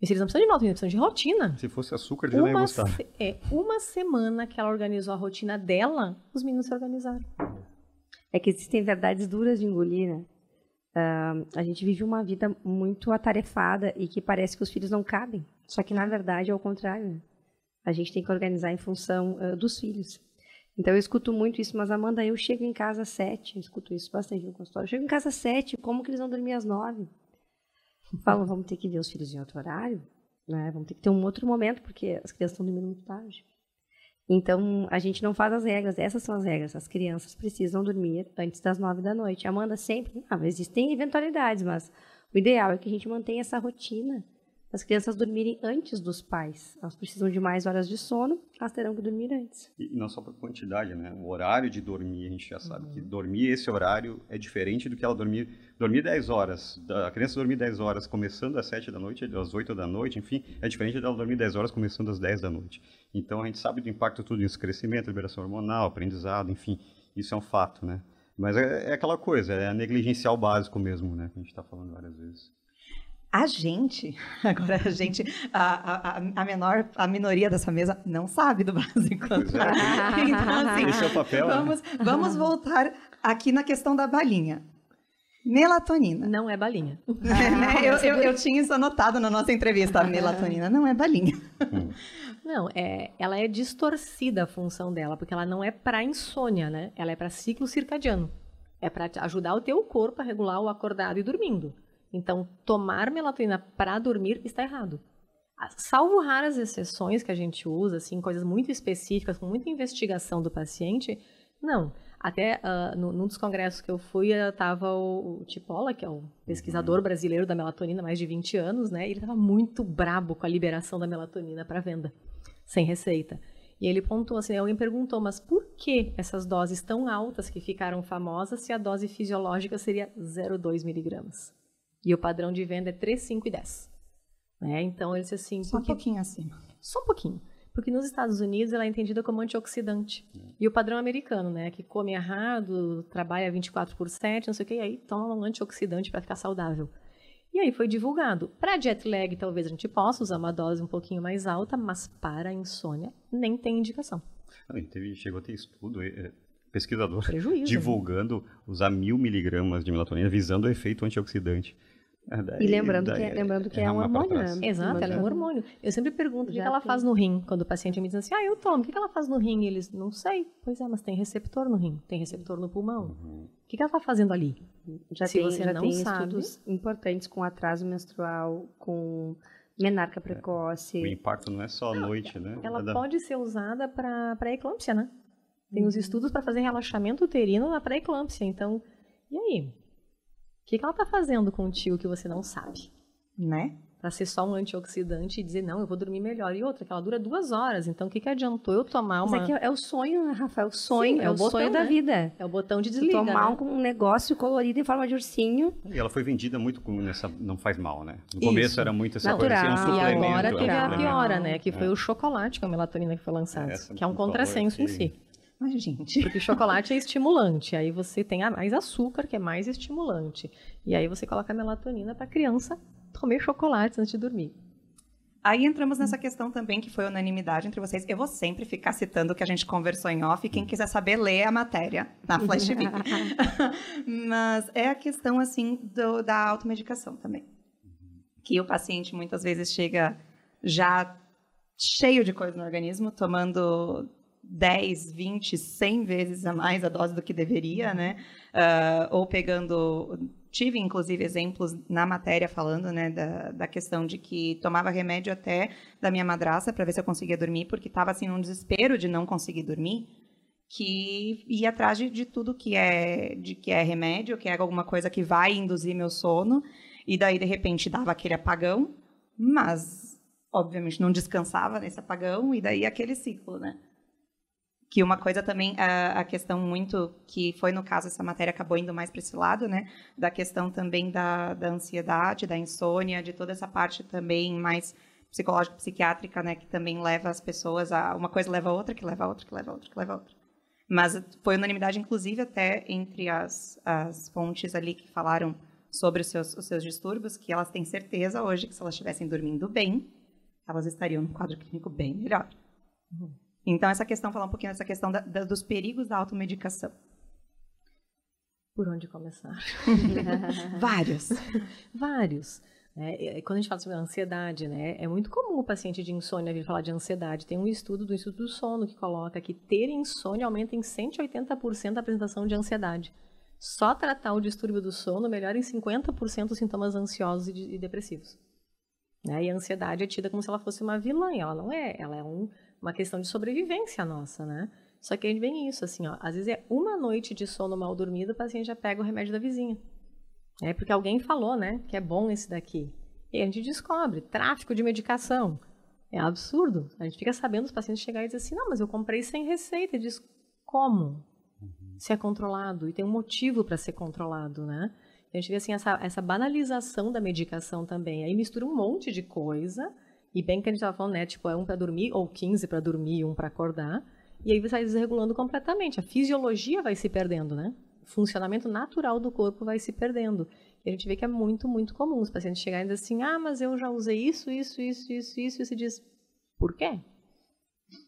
E eles não precisam de melatonina, precisam de rotina. Se fosse açúcar, já gostar. Se, é, uma semana que ela organizou a rotina dela, os meninos se organizaram. É que existem verdades duras de engolir, né? Uh, a gente vive uma vida muito atarefada e que parece que os filhos não cabem. Só que, na verdade, é o contrário. Né? A gente tem que organizar em função uh, dos filhos. Então, eu escuto muito isso, mas, Amanda, eu chego em casa às sete, escuto isso bastante no consultório. Eu chego em casa às sete, como que eles vão dormir às nove? Falam, vamos ter que ver os filhos em outro horário, né? Vamos ter que ter um outro momento, porque as crianças estão dormindo muito tarde. Então, a gente não faz as regras, essas são as regras. As crianças precisam dormir antes das nove da noite. Amanda sempre, ah, existem eventualidades, mas o ideal é que a gente mantenha essa rotina as crianças dormirem antes dos pais. Elas precisam de mais horas de sono, elas terão que dormir antes. E não só por quantidade, né? O horário de dormir, a gente já sabe uhum. que dormir esse horário é diferente do que ela dormir, dormir 10 horas. A criança dormir 10 horas começando às 7 da noite, às 8 da noite, enfim, é diferente dela dormir 10 horas começando às 10 da noite. Então a gente sabe do impacto tudo isso, crescimento, liberação hormonal, aprendizado, enfim, isso é um fato, né? Mas é, é aquela coisa, é a negligencial básico mesmo, né? Que a gente está falando várias vezes. A gente, agora a gente, a, a, a menor, a minoria dessa mesa não sabe do básico. É. Então, assim, Esse é o papel. Né? Vamos, né? vamos voltar aqui na questão da balinha. Melatonina. Não é balinha. É, né? eu, eu, eu, tinha isso anotado na nossa entrevista. A melatonina não é balinha. Hum. Não, é, ela é distorcida a função dela, porque ela não é para insônia, né? Ela é para ciclo circadiano. É para ajudar o teu corpo a regular o acordado e dormindo. Então, tomar melatonina para dormir está errado. Salvo raras exceções que a gente usa, assim, coisas muito específicas, com muita investigação do paciente, não. Até uh, no, num dos congressos que eu fui, estava o, o Tipola, que é o pesquisador brasileiro da melatonina, mais de 20 anos, né? Ele estava muito brabo com a liberação da melatonina para venda, sem receita. E ele pontuou assim, alguém perguntou, mas por que essas doses tão altas que ficaram famosas se a dose fisiológica seria 0,2 miligramas? E o padrão de venda é 3, 5 e 10. Né? Então, ele disse assim... Só porque... um pouquinho acima. Só um pouquinho. Porque nos Estados Unidos ela é entendida como antioxidante. E o padrão americano, né? Que come errado, trabalha 24 por 7, não sei o que, e aí toma um antioxidante para ficar saudável. E aí foi divulgado. Para jet lag, talvez a gente possa usar uma dose um pouquinho mais alta, mas para insônia, nem tem indicação. Não, teve, chegou a ter estudo, é, pesquisador Prejuízo, né? divulgando né? usar mil miligramas de melatonina visando o efeito antioxidante. É, daí, e lembrando que, é, lembrando que é, é um hormônio, né? Exato, ela é um hormônio. Eu sempre pergunto o que, que ela faz no rim, quando o paciente me diz assim, ah, eu tomo, o que, que ela faz no rim? E eles, não sei. Pois é, mas tem receptor no rim, tem receptor no pulmão. Uhum. O que, que ela está fazendo ali? Já Se tem, você já não tem sabe... estudos importantes com atraso menstrual, com menarca precoce. O impacto não é só à noite, né? Ela é pode ser usada para eclâmpsia, né? Tem uhum. os estudos para fazer relaxamento uterino na pré-eclâmpsia. Então, e aí? O que, que ela está fazendo contigo que você não sabe? Né? Para ser só um antioxidante e dizer, não, eu vou dormir melhor. E outra, que ela dura duas horas. Então, o que, que adiantou eu tomar uma... Mas é, é o sonho, né, Rafael? O sonho, Sim, é, é, o, botão, sonho né? da vida. É o botão de desliga, Tomar né? um negócio colorido em forma de ursinho. E ela foi vendida muito com nessa... Não faz mal, né? No Isso. começo era muito essa Natural. coisa assim, um E agora teve a piora, né? Que foi é. o chocolate com a melatonina que foi lançado. que é um contrassenso em si. Mas, gente. Porque chocolate é estimulante, aí você tem mais açúcar, que é mais estimulante. E aí você coloca a melatonina para a criança comer chocolate antes de dormir. Aí entramos nessa questão também que foi unanimidade entre vocês. Eu vou sempre ficar citando o que a gente conversou em off. Quem quiser saber, lê a matéria na Flash TV. Mas é a questão, assim, do, da automedicação também. Que o paciente muitas vezes chega já cheio de coisa no organismo, tomando 10, 20, 100 vezes a mais a dose do que deveria, né? Uh, ou pegando tive, inclusive, exemplos na matéria falando né, da, da questão de que tomava remédio até da minha madraça para ver se eu conseguia dormir, porque estava assim num desespero de não conseguir dormir, que ia atrás de, de, tudo que é de que é remédio, que é alguma coisa que vai induzir meu sono, e daí de repente dava aquele apagão, mas obviamente não descansava nesse apagão e daí aquele ciclo, né? Que uma coisa também a, a, questão muito que foi no caso essa matéria acabou indo mais para esse lado né? Da questão também da, da ansiedade da insônia de toda essa parte também mais psicológica psiquiátrica né? Que também leva as pessoas a uma coisa leva a outra que leva a outra que leva a outra que leva a outra. Mas foi unanimidade inclusive até entre as, as fontes ali que falaram sobre os seus, os seus distúrbios que elas têm certeza hoje que se elas estivessem dormindo bem elas estariam no quadro clínico bem melhor. Uhum. Então, essa questão, falar um pouquinho dessa questão da, da, dos perigos da automedicação. Por onde começar? Vários. Vários. É, quando a gente fala sobre ansiedade, né, é muito comum o paciente de insônia vir falar de ansiedade. Tem um estudo do Instituto do Sono que coloca que ter insônia aumenta em 180% a apresentação de ansiedade. Só tratar o distúrbio do sono melhora em 50% os sintomas ansiosos e, e depressivos. Né? E a ansiedade é tida como se ela fosse uma vilã, ela não é. Ela é um uma questão de sobrevivência nossa, né? Só que aí vem isso, assim, ó, às vezes é uma noite de sono mal dormido, o paciente já pega o remédio da vizinha. É porque alguém falou, né, que é bom esse daqui. E a gente descobre, tráfico de medicação. É absurdo. A gente fica sabendo os pacientes chegarem e dizer assim, não, mas eu comprei sem receita. E diz, como? Uhum. Se é controlado. E tem um motivo para ser controlado, né? A gente vê, assim, essa, essa banalização da medicação também. Aí mistura um monte de coisa e bem que a gente estava falando, né? Tipo, é um para dormir, ou 15 para dormir e um para acordar. E aí você vai desregulando completamente. A fisiologia vai se perdendo, né? O funcionamento natural do corpo vai se perdendo. E a gente vê que é muito, muito comum os pacientes chegarem e dizer assim: ah, mas eu já usei isso, isso, isso, isso, isso. E você diz: por quê?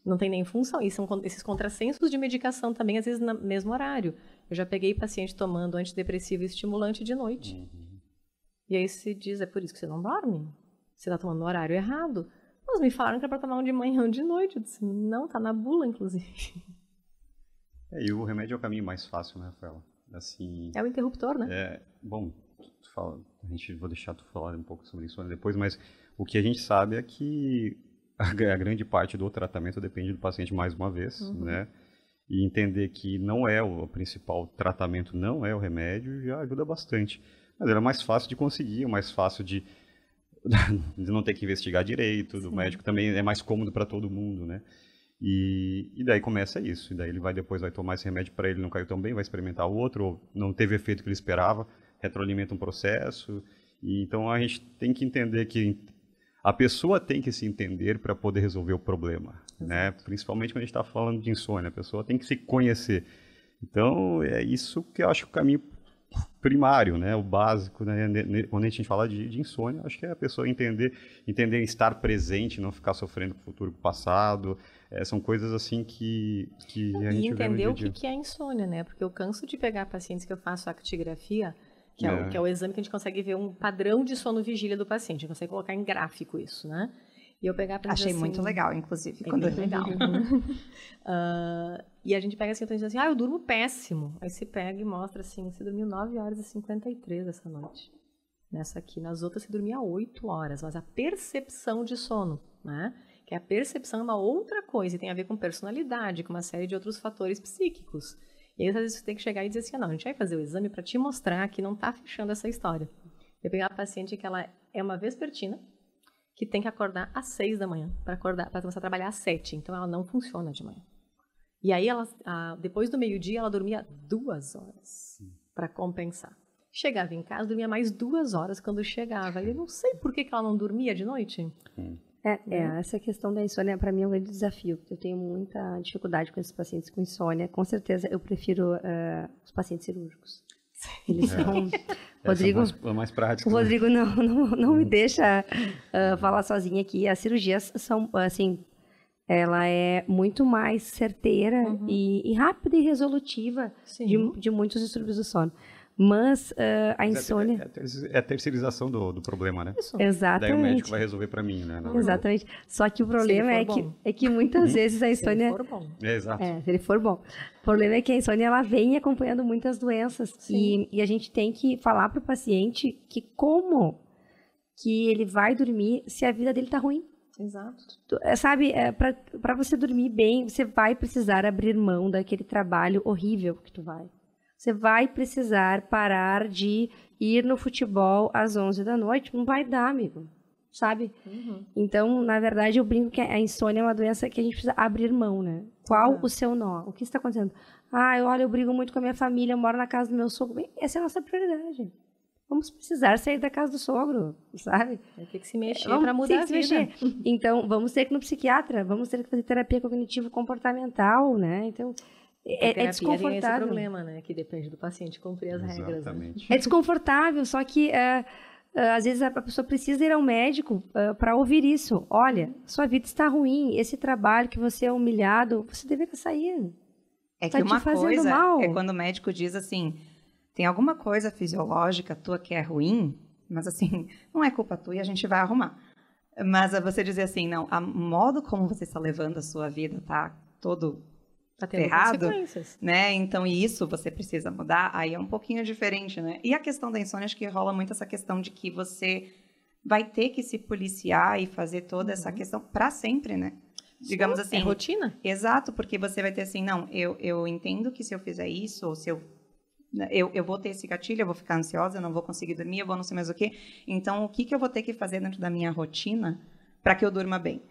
Não tem nem função. E são esses contrassensos de medicação também, às vezes, no mesmo horário. Eu já peguei paciente tomando antidepressivo e estimulante de noite. Uhum. E aí se diz: é por isso que você não dorme? Você está tomando no horário errado. Mas me falaram que era para tomar um de manhã ou de noite. Eu disse, não, tá na bula, inclusive. É, e o remédio é o caminho mais fácil, né, Rafaela? Assim, é o interruptor, né? É, bom, fala, a gente vou deixar tu falar um pouco sobre isso depois, mas o que a gente sabe é que a, a grande parte do tratamento depende do paciente mais uma vez, uhum. né? E entender que não é o principal tratamento, não é o remédio, já ajuda bastante. Mas era mais fácil de conseguir, mais fácil de de não ter que investigar direito, do Sim. médico também é mais cômodo para todo mundo, né? E, e, daí começa isso. E daí ele vai depois vai tomar esse remédio para ele não caiu tão bem, vai experimentar outro, ou não teve efeito que ele esperava, retroalimenta um processo. E então a gente tem que entender que a pessoa tem que se entender para poder resolver o problema, né? Principalmente quando a gente está falando de insônia, a pessoa tem que se conhecer. Então é isso que eu acho que o caminho primário, né, o básico, né, quando a gente fala de, de, insônia, acho que é a pessoa entender, entender estar presente, não ficar sofrendo com o futuro, com o passado, é, são coisas assim que, que a gente E entender o que, que é insônia, né, porque eu canso de pegar pacientes que eu faço actigrafia, que é, é. O, que é o exame que a gente consegue ver um padrão de sono vigília do paciente, a gente consegue colocar em gráfico isso, né, e eu pegar Achei assim, muito legal, inclusive. É quando... legal. uh, e a gente pega assim, a gente diz assim, ah, eu durmo péssimo. Aí você pega e mostra assim, você dormiu 9 horas e 53 essa noite. Nessa aqui. Nas outras você dormia 8 horas. Mas a percepção de sono, né? Que a percepção é uma outra coisa e tem a ver com personalidade, com uma série de outros fatores psíquicos. E aí, às vezes, você tem que chegar e dizer assim, não, a gente vai fazer o exame para te mostrar que não está fechando essa história. Eu pegar a paciente que ela é uma vespertina, que tem que acordar às seis da manhã para acordar para começar a trabalhar às sete. Então ela não funciona de manhã. E aí ela, a, depois do meio dia ela dormia duas horas para compensar. Chegava em casa dormia mais duas horas quando chegava. E eu não sei por que, que ela não dormia de noite. É, é, essa questão da insônia, para mim, é um grande desafio. Eu tenho muita dificuldade com esses pacientes com insônia. Com certeza, eu prefiro uh, os pacientes cirúrgicos. Eles É. são. Essa Rodrigo, é mais, é mais prática. o né? Rodrigo não, não, não me deixa uh, falar sozinha aqui. As cirurgias são, assim, ela é muito mais certeira Uhum. e, e rápida e resolutiva de, de muitos distúrbios do sono. Mas uh, a é- insônia. É, a ter- é a terceirização do, do problema, né? Isso. Daí o Exatamente. médico vai resolver pra mim, né? verdade. Exatamente. Só que o problema é que, é que muitas vezes a Se ele insônia. for bom. É, exato. É, se ele for bom. O problema é que a insônia ela vem acompanhando muitas doenças. Sim. E, e a gente tem que falar para o paciente que como que ele vai dormir se a vida dele tá ruim. Exato. É, Sabe, é, para você dormir bem, você vai precisar abrir mão daquele trabalho horrível que tu vai. Você vai precisar parar de ir no futebol às 11 da noite. Não vai dar, amigo. Sabe? Uhum. Então, na verdade, eu brinco que a insônia é uma doença que a gente precisa abrir mão, né? Qual É. o seu nó? O que está acontecendo? Ah, olha, eu brigo muito com a minha família, eu moro na casa do meu sogro. Bem, essa é a nossa prioridade. Vamos precisar sair da casa do sogro, sabe? Vai ter que se mexer para mudar ter a que se vida. mexer. Então, vamos ter que ir no psiquiatra, vamos ter que fazer terapia cognitivo-comportamental, né? Então, é, é terapia tem esse desconfortável. problema, né? Que depende do paciente cumprir as regras. Né? Exatamente. É desconfortável, só que é, é, às vezes a pessoa precisa ir ao médico para ouvir isso. Olha, sua vida está ruim, esse trabalho que você é humilhado, você deveria sair. É Tá que uma fazendo coisa mal. é quando o médico diz assim, tem alguma coisa fisiológica tua que é ruim, mas assim, não é culpa tua e a gente vai arrumar. Mas é você dizer assim, não, o modo como você está levando a sua vida tá todo, Tá tendo Errado. consequências. né? Então e isso você precisa mudar, aí é um pouquinho diferente, né? E a questão da insônia, acho que rola muito essa questão de que você vai ter que se policiar e fazer toda essa questão para sempre, né? Digamos assim, É rotina? Exato, porque você vai ter assim, não, eu, eu entendo que se eu fizer isso, ou se eu, eu. Eu vou ter esse gatilho, eu vou ficar ansiosa, eu não vou conseguir dormir, eu vou não sei mais o quê. Então, o que, que eu vou ter que fazer dentro da minha rotina para que eu durma bem?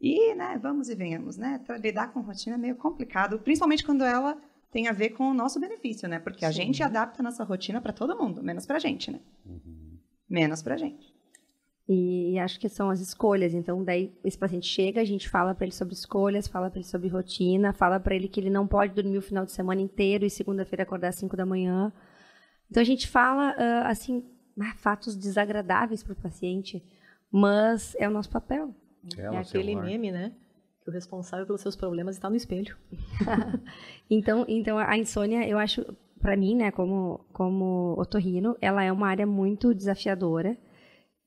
E, né, vamos e venhamos, né? Lidar com rotina é meio complicado, principalmente quando ela tem a ver com o nosso benefício, né? Porque a Sim. gente adapta a nossa rotina para todo mundo, menos pra gente, né? Menos pra gente. E, e acho que são as escolhas. Então, daí esse paciente chega, a gente fala para ele sobre escolhas, fala para ele sobre rotina, fala para ele que ele não pode dormir o final de semana inteiro e segunda-feira acordar às 5 da manhã. Então, a gente fala, ah, assim, ah, fatos desagradáveis para o paciente, mas é o nosso papel. Tela, é aquele celular. meme, né? Que o responsável pelos seus problemas está no espelho. Então, então a insônia, eu acho, para mim, né, como, como otorrino, ela é uma área muito desafiadora.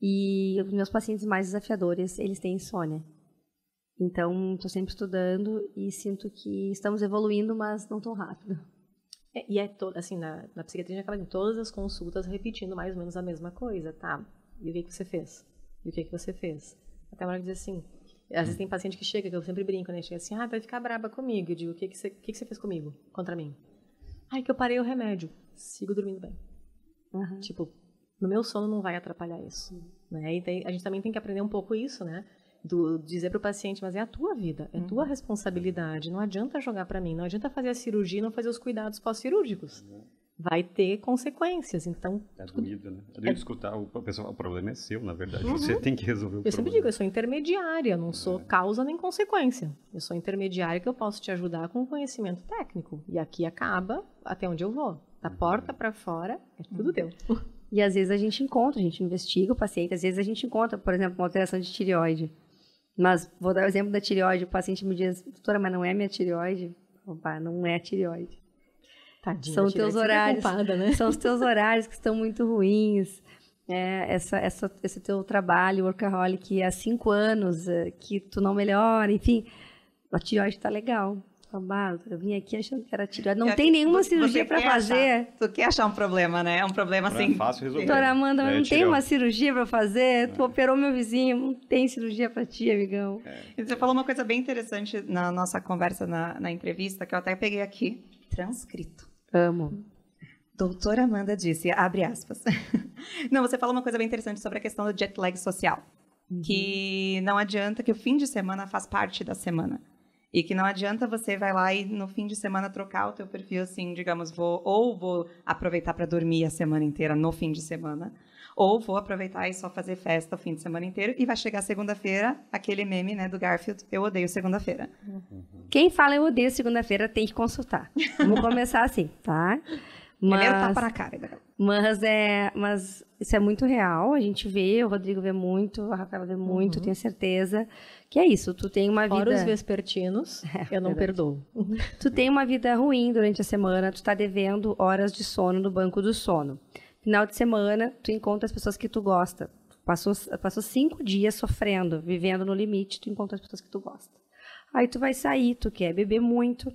E os meus pacientes mais desafiadores, eles têm insônia. Então, estou sempre estudando e sinto que estamos evoluindo, mas não tão rápido. É, e é todo, assim, na, na psiquiatria gente acaba em todas as consultas repetindo mais ou menos a mesma coisa, tá? E o que, que você fez? E o que, que você fez? Até uma hora que diz assim, às vezes tem paciente que chega, que eu sempre brinco, né? Chega assim, ah, vai ficar braba comigo. Eu digo, o que, que, você, que, que você fez comigo? Contra mim? Ai, que eu parei o remédio. Sigo dormindo bem. Aham. Tipo, no meu sono não vai atrapalhar isso. Né? E tem- a gente também tem que aprender um pouco isso, né? Do, dizer para o paciente, mas é a tua vida, é tua responsabilidade. Não adianta jogar para mim, não adianta fazer a cirurgia e não fazer os cuidados pós-cirúrgicos. Vai ter consequências. Então, É doído, né? É doído escutar. O, pessoal, o problema é seu, na verdade. Você tem que resolver o eu sempre problema. digo, eu sou intermediária, eu não sou causa nem consequência. Eu sou intermediária que eu posso te ajudar com conhecimento técnico. E aqui acaba até onde eu vou. Da porta para fora, é tudo teu. E às vezes a gente encontra, a gente investiga o paciente, às vezes a gente encontra, por exemplo, uma alteração de tireoide. Mas vou dar o exemplo da tireoide, o paciente me diz, doutora, mas não é minha tireoide? Opa, não é a tireoide. Tadinha, São tireoide teus horários. culpada, né? São os teus horários que estão muito ruins. É, essa, essa, esse teu trabalho, workaholic, há cinco anos, é, que tu não melhora, enfim. A tireoide tá legal. Ah, eu vim aqui achando que era tireoide. Não É, tem nenhuma cirurgia para fazer. achar- tu quer achar um problema, né? É um problema Não é assim. fácil resolver. Doutora Amanda, mas É, não tem uma cirurgia para fazer? Tu operou meu vizinho, não tem cirurgia para ti, amigão. E Você falou uma coisa bem interessante na nossa conversa na, na entrevista, que eu até peguei aqui, transcrito. Amo. Doutora Amanda disse, abre aspas. Não, você falou uma coisa bem interessante sobre a questão do jet lag social. Que não adianta que o fim de semana faz parte da semana. E que não adianta você vai lá e no fim de semana trocar o teu perfil assim, digamos, vou ou vou aproveitar para dormir a semana inteira no fim de semana, ou vou aproveitar e só fazer festa o fim de semana inteiro e vai chegar segunda-feira, aquele meme, né, do Garfield, eu odeio segunda-feira. Quem fala eu odeio segunda-feira tem que consultar. Vamos começar assim, tá? Primeiro tapa na cara. Mas é, mas isso é muito real. A gente vê, o Rodrigo vê muito, a Rafaela vê muito, Uhum. tenho certeza. Que é isso, tu tem uma Fora os vida, vespertinos, eu não verdade. perdoo. tu tem uma vida ruim durante a semana, tu tá devendo horas de sono no banco do sono. Final de semana, tu encontra as pessoas que tu gosta. Passou, passou cinco dias sofrendo, vivendo no limite, tu encontra as pessoas que tu gosta. Aí tu vai sair, tu quer beber muito,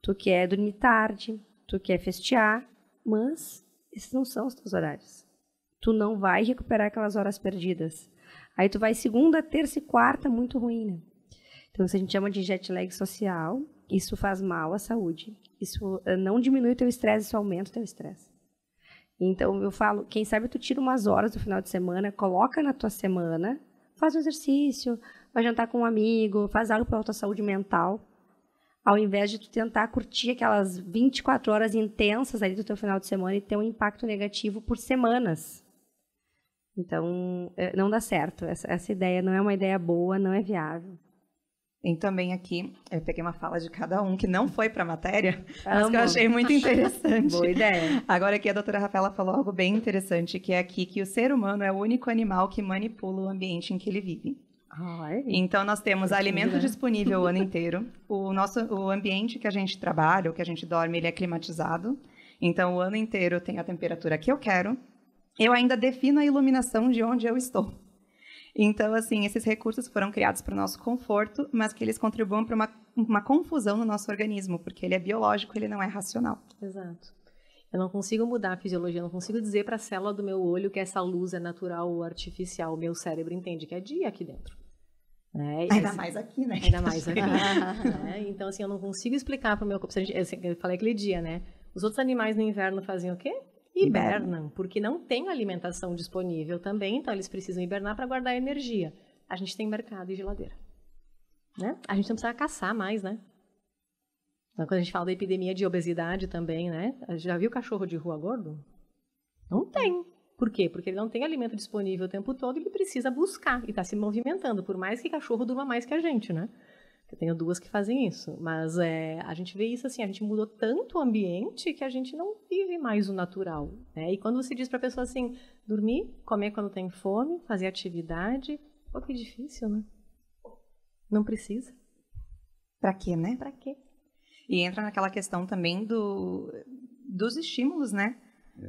tu quer dormir tarde, tu quer festear, mas esses não são os teus horários. Tu não vai recuperar aquelas horas perdidas. Aí tu vai segunda, terça e quarta, muito ruim, né? Então, isso a gente chama de jet lag social. Isso faz mal à saúde. Isso eh, não diminui o teu estresse, isso aumenta o teu estresse. Então, eu falo, quem sabe tu tira umas horas do final de semana, coloca na tua semana, faz um exercício, vai jantar com um amigo, faz algo pela tua saúde mental, ao invés de tu tentar curtir aquelas 24 horas intensas ali do teu final de semana e ter um impacto negativo por semanas. Então, eh, não dá certo. Essa, essa ideia não é uma ideia boa, não é viável. Tem também aqui, eu peguei uma fala de cada um que não foi para a matéria, mas Amo. que eu achei muito interessante. Boa ideia. Agora aqui a doutora Rafaela falou algo bem interessante, que é aqui que o ser humano é o único animal que manipula o ambiente em que ele vive. Ai, Então nós temos alimento né? disponível o ano inteiro. O nosso o ambiente que a gente trabalha, o que a gente dorme, ele é climatizado. Então o ano inteiro tem a temperatura que eu quero. Eu ainda defino a iluminação de onde eu estou. Então, assim, esses recursos foram criados para o nosso conforto, mas que eles contribuam para uma, uma confusão no nosso organismo, porque ele é biológico, ele não é racional. Exato. Eu não consigo mudar a fisiologia, eu não consigo dizer para a célula do meu olho que essa luz é natural ou artificial. O meu cérebro entende que é dia aqui dentro. Né? Ainda esse- mais aqui, né? Ainda mais aqui. né? Então, assim, eu não consigo explicar para o meu corpo. Gente- assim, Eu falei aquele dia, né? Os outros animais no inverno fazem o quê? Hibernam, porque não tem alimentação disponível também, então eles precisam hibernar para guardar energia. A gente tem mercado e geladeira. Né? A gente não precisa caçar mais, né? Então, quando a gente fala da epidemia de obesidade também, né? Já viu cachorro de rua gordo? Não tem. Por quê? Porque ele não tem alimento disponível o tempo todo e ele precisa buscar e está se movimentando, por mais que cachorro durma mais que a gente, né? Eu tenho duas que fazem isso, mas é, a gente vê isso assim, a gente mudou tanto o ambiente que a gente não vive mais o natural, né? E quando você diz para a pessoa assim, dormir, comer quando tem fome, fazer atividade, pô, que difícil, né? Não precisa. Pra quê, né? Para quê? E entra naquela questão também do, dos estímulos, né?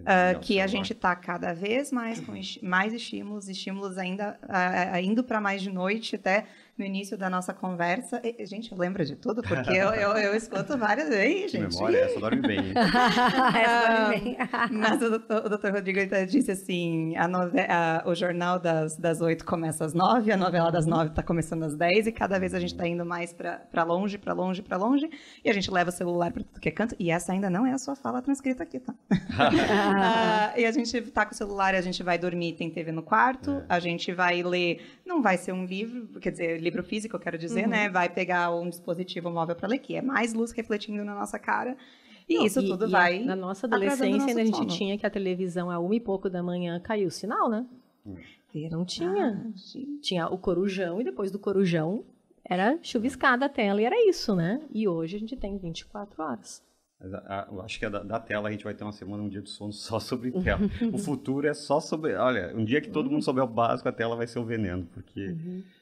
É, o que a celular. gente está cada vez mais com mais estímulos, estímulos ainda ah, indo para mais de noite, até no início da nossa conversa. E, gente, eu lembro de tudo, porque eu, eu, eu escuto várias vezes, Que gente. memória, essa dorme bem. Essa dorme bem. Mas o doutor, o doutor Rodrigo disse assim: a nove- a- o jornal das, das 8 começa às 9, a novela das 9 está começando às 10, e cada vez a gente está indo mais para longe, para longe, para longe, e a gente leva o celular para tudo que é canto. E essa ainda não é a sua fala transcrita aqui, tá? Ah, e a gente tá com o celular a gente vai dormir, tem TV no quarto, a gente vai ler, não vai ser um livro, quer dizer, livro físico, eu quero dizer, né? Vai pegar um dispositivo móvel para ler, que é mais luz refletindo na nossa cara. E Não, isso tudo e vai. a- na nossa adolescência, nosso a gente sono. tinha que a televisão a uma e pouco da manhã caiu o sinal, né? Não tinha. Verdade. Tinha o corujão e depois do corujão era chuviscada a tela e era isso, né? E hoje a gente tem 24 horas. A- a- eu acho que a da, da tela a gente vai ter uma semana, um dia de sono só sobre tela. o futuro é só sobre. Olha, um dia que todo mundo souber o básico, a tela vai ser o veneno, porque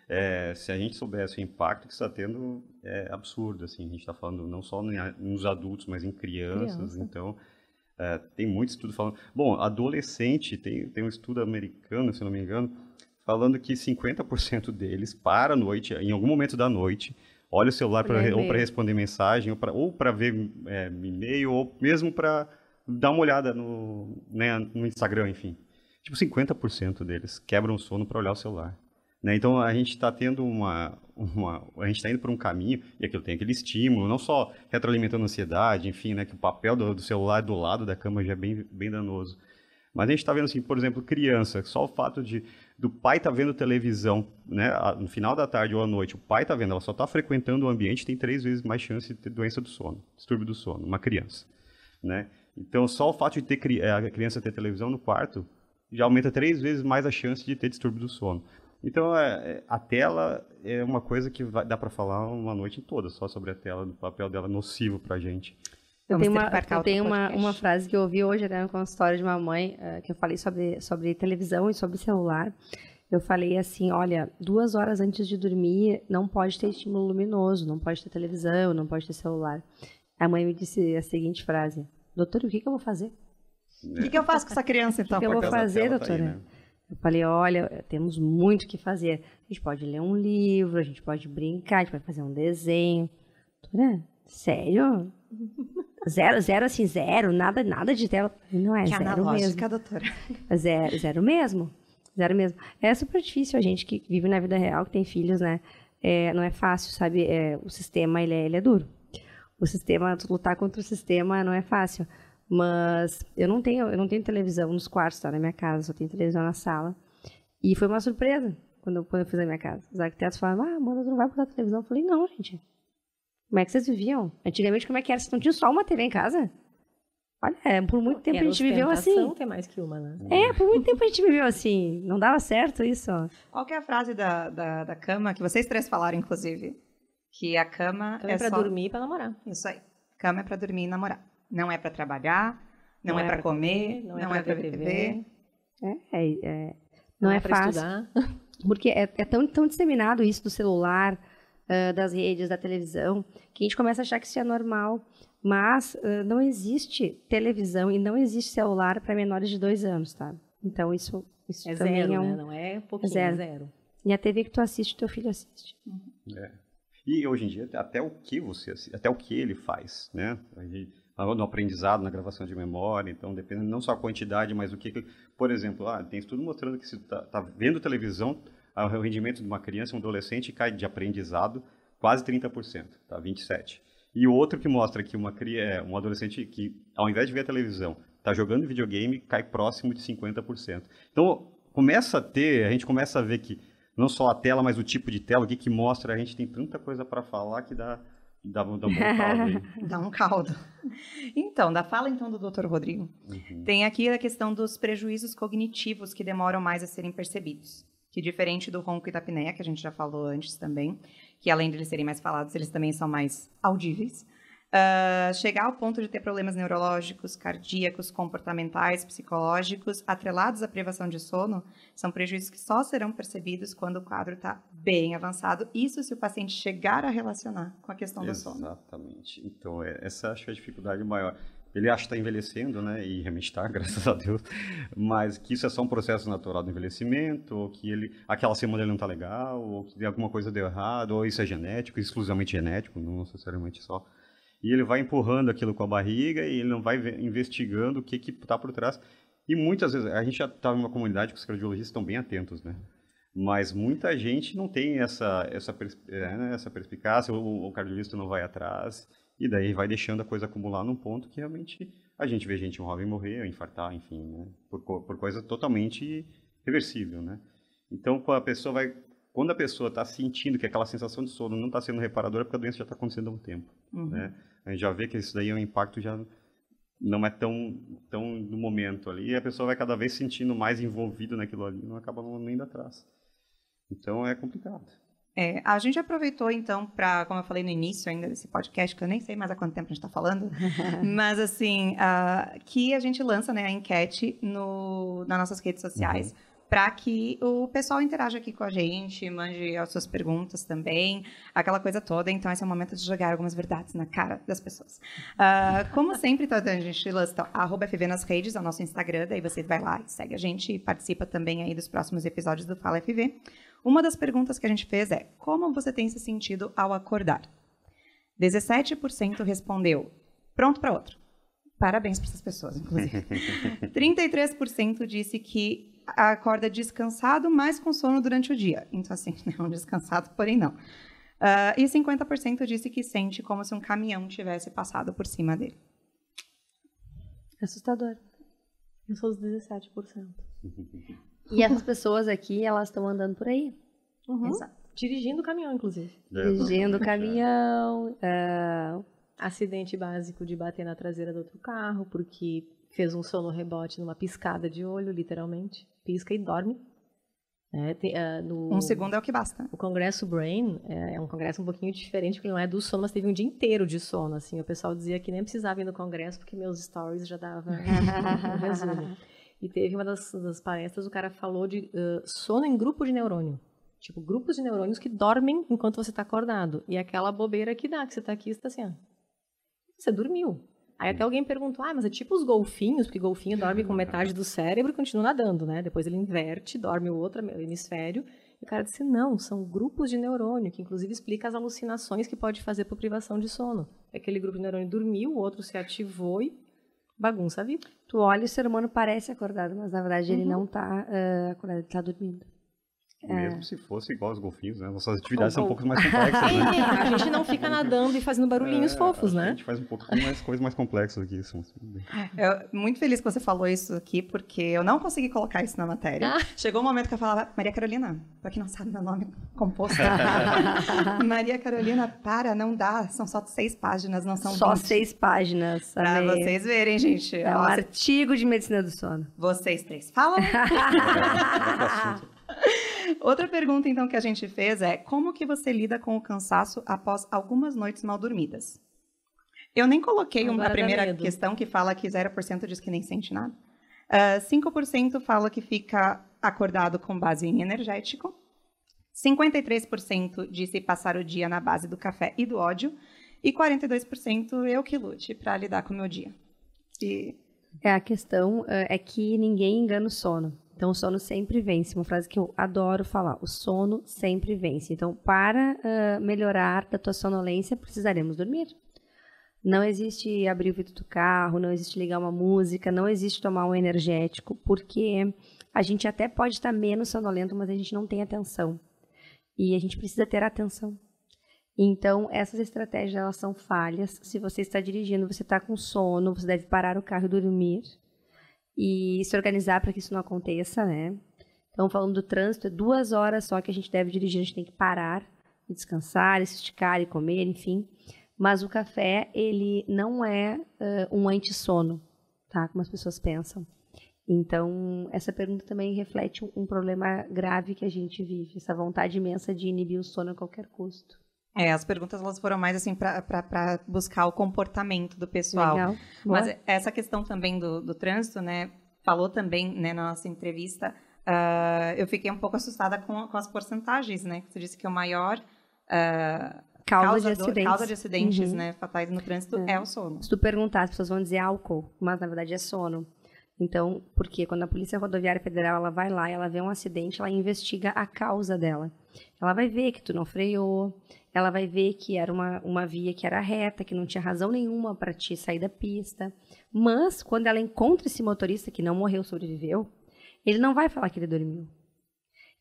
é, se a gente soubesse o impacto que está tendo, é absurdo. Assim, a gente está falando não só a- nos adultos, mas em crianças. Criança. Então, é, tem muito estudo falando. Bom, adolescente, tem, tem um estudo americano, se não me engano, falando que 50% deles para à noite, em algum momento da noite, olha o celular pra, Olhar ou para responder mensagem, ou para ver é, e-mail, ou mesmo para dar uma olhada no, né, no Instagram, enfim. Tipo, 50% deles quebram o sono para olhar o celular. Né? Então, a gente está tendo uma, uma... A gente está indo por um caminho, e aquilo tem aquele estímulo, não só retroalimentando a ansiedade, enfim, né, que o papel do, do celular do lado da cama já é bem, bem danoso. Mas a gente está vendo, assim, por exemplo, criança, só o fato de do pai estar vendo televisão, né, no final da tarde ou à noite, o pai está vendo, ela só está frequentando o ambiente, tem três vezes mais chance de ter doença do sono, distúrbio do sono, uma criança, né? Então, só o fato de ter eh, a criança ter televisão no quarto já aumenta três vezes mais a chance de ter distúrbio do sono. Então, é, é a tela é uma coisa que vai, dá para falar uma noite toda só sobre a tela, do papel dela nocivo para a gente. Eu tenho, uma, eu tenho uma, uma, frase que eu ouvi hoje até com a história de uma mãe, uh, que eu falei sobre, sobre televisão e sobre celular. Eu falei assim, olha, duas horas antes de dormir não pode ter estímulo luminoso, não pode ter televisão, não pode ter celular. A mãe me disse a seguinte frase, doutor, o que, que eu vou fazer? O que, que, eu faço com essa criança, então? O que, que eu vou fazer, doutora? Tá aí, né? Eu falei, olha, temos muito o que fazer. A gente pode ler um livro, a gente pode brincar, a gente pode fazer um desenho. Doutora, sério? Zero, zero assim, zero, nada, nada de tela. Não é, que zero mesmo. doutora. Zero, zero mesmo. Zero mesmo. É super difícil a gente que vive na vida real, que tem filhos, né? É, não é fácil, sabe? É, o sistema, ele é, ele é duro. O sistema, lutar contra o sistema não é fácil. Mas eu não tenho, eu não tenho televisão nos quartos, tá? Na minha casa, só tenho televisão na sala. E foi uma surpresa quando eu, quando eu fiz a minha casa. Os arquitetos falaram, ah, mano, não vai botar televisão? Eu falei, não, gente. Como é que vocês viviam? Antigamente, como é que era? Vocês não tinham só uma TV em casa? Olha, é, por muito tempo era a gente viveu assim. ter mais que uma, né? É, por muito tempo a gente viveu assim. Não dava certo isso. Qual que é a frase da, da, da cama que vocês três falaram, inclusive? Que a cama, cama é, é pra só... dormir e pra namorar. Isso aí. Cama é pra dormir e namorar. Não é pra trabalhar, não, não é, é pra comer, comer não, não, é, é pra ver TV. TV. É, é, é, não, não é, é fácil. Estudar. Porque é, é tão, tão disseminado isso do celular, uh, das redes, da televisão, que a gente começa a achar que isso é normal. Mas uh, não existe televisão e não existe celular para menores de dois anos, tá? Então isso, isso é também zero, é um... né? Não é pouquinho, é zero. zero. E a TV que tu assiste, teu filho assiste. É. E hoje em dia, até o que você assiste, até o que ele faz, né? no aprendizado, na gravação de memória, então depende não só a quantidade, mas o que, por exemplo, ah, tem estudo mostrando que se está tá vendo televisão, o rendimento de uma criança, um adolescente cai de aprendizado quase 30%, tá? 27. E o outro que mostra que uma é, um adolescente que ao invés de ver a televisão, está jogando videogame, cai próximo de 50%. Então, começa a ter, a gente começa a ver que não só a tela, mas o tipo de tela, o que que mostra, a gente tem tanta coisa para falar que dá Dá, dá um caldo aí. dá um caldo. Então, da fala então do Dr. Rodrigo, uhum. tem aqui a questão dos prejuízos cognitivos que demoram mais a serem percebidos. Que diferente do ronco e da apneia, que a gente já falou antes também, que além de eles serem mais falados, eles também são mais audíveis. Uh, chegar ao ponto de ter problemas neurológicos, cardíacos, comportamentais, psicológicos, atrelados à privação de sono, são prejuízos que só serão percebidos quando o quadro está bem avançado. Isso se o paciente chegar a relacionar com a questão Exatamente. do sono. Exatamente. Então, é, essa acho que é a dificuldade maior. Ele acha que está envelhecendo, né? E realmente está, graças a Deus. Mas que isso é só um processo natural do envelhecimento, ou que ele, aquela semana ele não está legal, ou que alguma coisa deu errado, ou isso é genético, exclusivamente genético, não necessariamente só e ele vai empurrando aquilo com a barriga e ele não vai investigando o que está por trás. E muitas vezes, a gente já está em uma comunidade que os cardiologistas estão bem atentos, né? Mas muita gente não tem essa, essa, é, né, essa perspicácia, o cardiologista não vai atrás, e daí vai deixando a coisa acumular num ponto que realmente a gente vê gente jovem morrer, infartar, enfim, né? por, por coisa totalmente reversível, né? Então, a pessoa vai quando a pessoa está sentindo que aquela sensação de sono não está sendo reparadora, é porque a doença já está acontecendo há um tempo. Uhum. Né? A gente já vê que isso daí é um impacto já não é tão, tão no momento ali, e a pessoa vai cada vez sentindo mais envolvida naquilo ali, não acaba não indo atrás. Então é complicado. É, a gente aproveitou então para, como eu falei no início ainda desse podcast, que eu nem sei mais há quanto tempo a gente está falando, mas assim, uh, que a gente lança né, a enquete no, nas nossas redes sociais. Uhum para que o pessoal interaja aqui com a gente, mande as suas perguntas também, aquela coisa toda. Então, esse é o momento de jogar algumas verdades na cara das pessoas. Uh, como sempre, tá, a gente lança arroba FV nas redes, é o nosso Instagram, daí você vai lá e segue a gente e participa também aí dos próximos episódios do Fala FV. Uma das perguntas que a gente fez é, como você tem se sentido ao acordar? 17% respondeu, pronto para outro. Parabéns para essas pessoas, inclusive. 33% disse que acorda descansado, mas com sono durante o dia. Então, assim, não descansado, porém não. Uh, e 50% disse que sente como se um caminhão tivesse passado por cima dele. Assustador. Eu sou os 17%. e essas pessoas aqui, elas estão andando por aí. Uhum. Dirigindo o caminhão, inclusive. É, Dirigindo o caminhão. Uh... Acidente básico de bater na traseira do outro carro, porque fez um sono rebote numa piscada de olho, literalmente. Pisca e dorme. É, tem, uh, no, um segundo é o que basta. O Congresso Brain é, é, um congresso um pouquinho diferente, porque não é do sono, mas teve um dia inteiro de sono. Assim, o pessoal dizia que nem precisava ir no congresso, porque meus stories já davam um resumo. E teve uma das, das, palestras, o cara falou de uh, sono em grupo de neurônio. Tipo, grupos de neurônios que dormem enquanto você está acordado. E aquela bobeira que dá, que você está aqui e está assim, ó. Você dormiu. Aí até alguém perguntou, ah, mas é tipo os golfinhos, porque golfinho dorme com metade do cérebro e continua nadando, né? Depois ele inverte, dorme o outro hemisfério. E o cara disse, não, são grupos de neurônio, que inclusive explica as alucinações que pode fazer por privação de sono. Aquele grupo de neurônio dormiu, o outro se ativou e bagunça a vida. Tu olha e o ser humano parece acordado, mas na verdade uhum. ele não está uh, acordado, ele está dormindo. Mesmo é. se fosse igual aos golfinhos, né? Nossas atividades são um pouco mais complexas, né? a gente não fica nadando e fazendo barulhinhos é, fofos, né? A gente faz um pouquinho mais coisas mais complexas aqui. Isso. Eu muito feliz que você falou isso aqui, porque eu não consegui colocar isso na matéria. Ah. Chegou um momento que eu falava, Maria Carolina, pra quem não sabe meu nome composto. Maria Carolina, para, não dá. São só seis páginas, não são Só 20. seis páginas. Pra amei. vocês verem, gente. É um artigo de medicina do sono. Vocês três falam. Outra pergunta, então, que a gente fez é como que você lida com o cansaço após algumas noites mal dormidas? Eu nem coloquei uma, a primeira questão que fala que 0% diz que nem sente nada. Uh, ah, 5% fala que fica acordado com base em energético. 53% disse passar o dia na base do café e do ódio. E 42% eu que lute para lidar com o meu dia. E... É, a questão uh, é que ninguém engana o sono. Então, o sono sempre vence. Uma frase que eu adoro falar: o sono sempre vence. Então, para uh, melhorar da tua sonolência, precisaremos dormir. Não existe abrir o vidro do carro, não existe ligar uma música, não existe tomar um energético, porque a gente até pode estar menos sonolento, mas a gente não tem atenção. E a gente precisa ter atenção. Então, essas estratégias elas são falhas. Se você está dirigindo, você está com sono, você deve parar o carro e dormir e se organizar para que isso não aconteça, né? Então, falando do trânsito, é duas horas só que a gente deve dirigir, a gente tem que parar e descansar, e se esticar e comer, enfim. Mas o café, ele não é uh, um antissono, tá? Como as pessoas pensam. Então, essa pergunta também reflete um, um problema grave que a gente vive, essa vontade imensa de inibir o sono a qualquer custo. É, as perguntas elas foram mais assim para buscar o comportamento do pessoal. Legal. Mas essa questão também do, do trânsito, né? Falou também né, na nossa entrevista. Uh, eu fiquei um pouco assustada com, com as porcentagens, né? Você disse que o maior uh, causa, de acidentes, causa de acidentes uhum. né, fatais no trânsito é. é. o sono. Se tu perguntar, as pessoas vão dizer álcool, mas na verdade é sono. Então, porque quando a Polícia Rodoviária Federal ela vai lá, ela vê um acidente, ela investiga a causa dela. Ela vai ver que tu não freou, ela vai ver que era uma, uma via que era reta, que não tinha razão nenhuma para te sair da pista. Mas, quando ela encontra esse motorista que não morreu, sobreviveu, ele não vai falar que ele dormiu.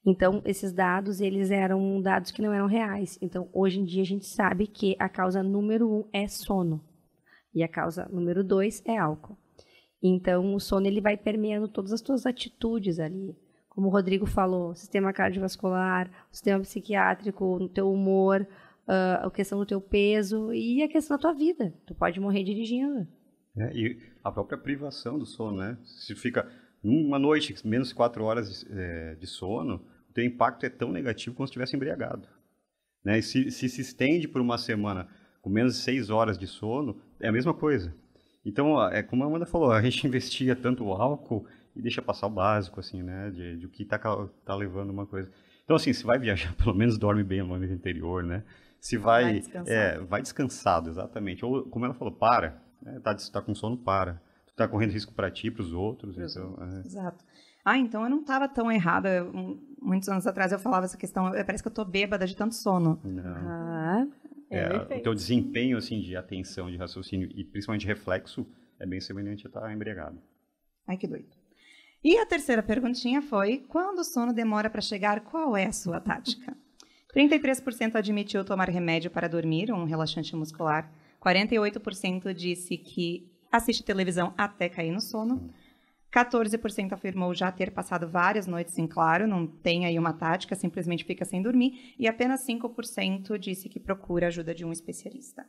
Então, esses dados, eles eram dados que não eram reais. Então, hoje em dia, a gente sabe que a causa número um é sono. E a causa número dois é álcool. Então, o sono, ele vai permeando todas as tuas atitudes ali. Como o Rodrigo falou, sistema cardiovascular, sistema psiquiátrico, o teu humor, uh, a questão do teu peso e a questão da tua vida. Tu pode morrer dirigindo. É, e a própria privação do sono, né? Se fica uma noite, menos quatro horas de, é, de sono, o teu impacto é tão negativo como se estivesse embriagado. Né? E se, se se estende por uma semana com menos de seis horas de sono, é a mesma coisa. Então, é como a Amanda falou, a gente investiga tanto o álcool e deixa passar o básico, assim, né? De, de o que está tá levando uma coisa. Então, assim, se vai viajar, pelo menos dorme bem no momento interior, né? Se vai, vai, é, vai descansado, exatamente. Ou, como ela falou, para. Né? Tá, tá com sono, para. Tu tá correndo risco para ti, para os outros. Então, é. Exato. Ah, então eu não estava tão errada. Muitos anos atrás eu falava essa questão. Parece que eu tô bêbada de tanto sono. Não. Ah, é, é o teu desempenho assim de atenção, de raciocínio e principalmente reflexo é bem semelhante a estar tá embriagado. Ai, que doido. E a terceira perguntinha foi: quando o sono demora para chegar, qual é a sua tática? 33% admitiu tomar remédio para dormir, um relaxante muscular. 48% disse que assiste televisão até cair no sono. 14% afirmou já ter passado várias noites em claro, não tem aí uma tática, simplesmente fica sem dormir. E apenas 5% disse que procura ajuda de um especialista.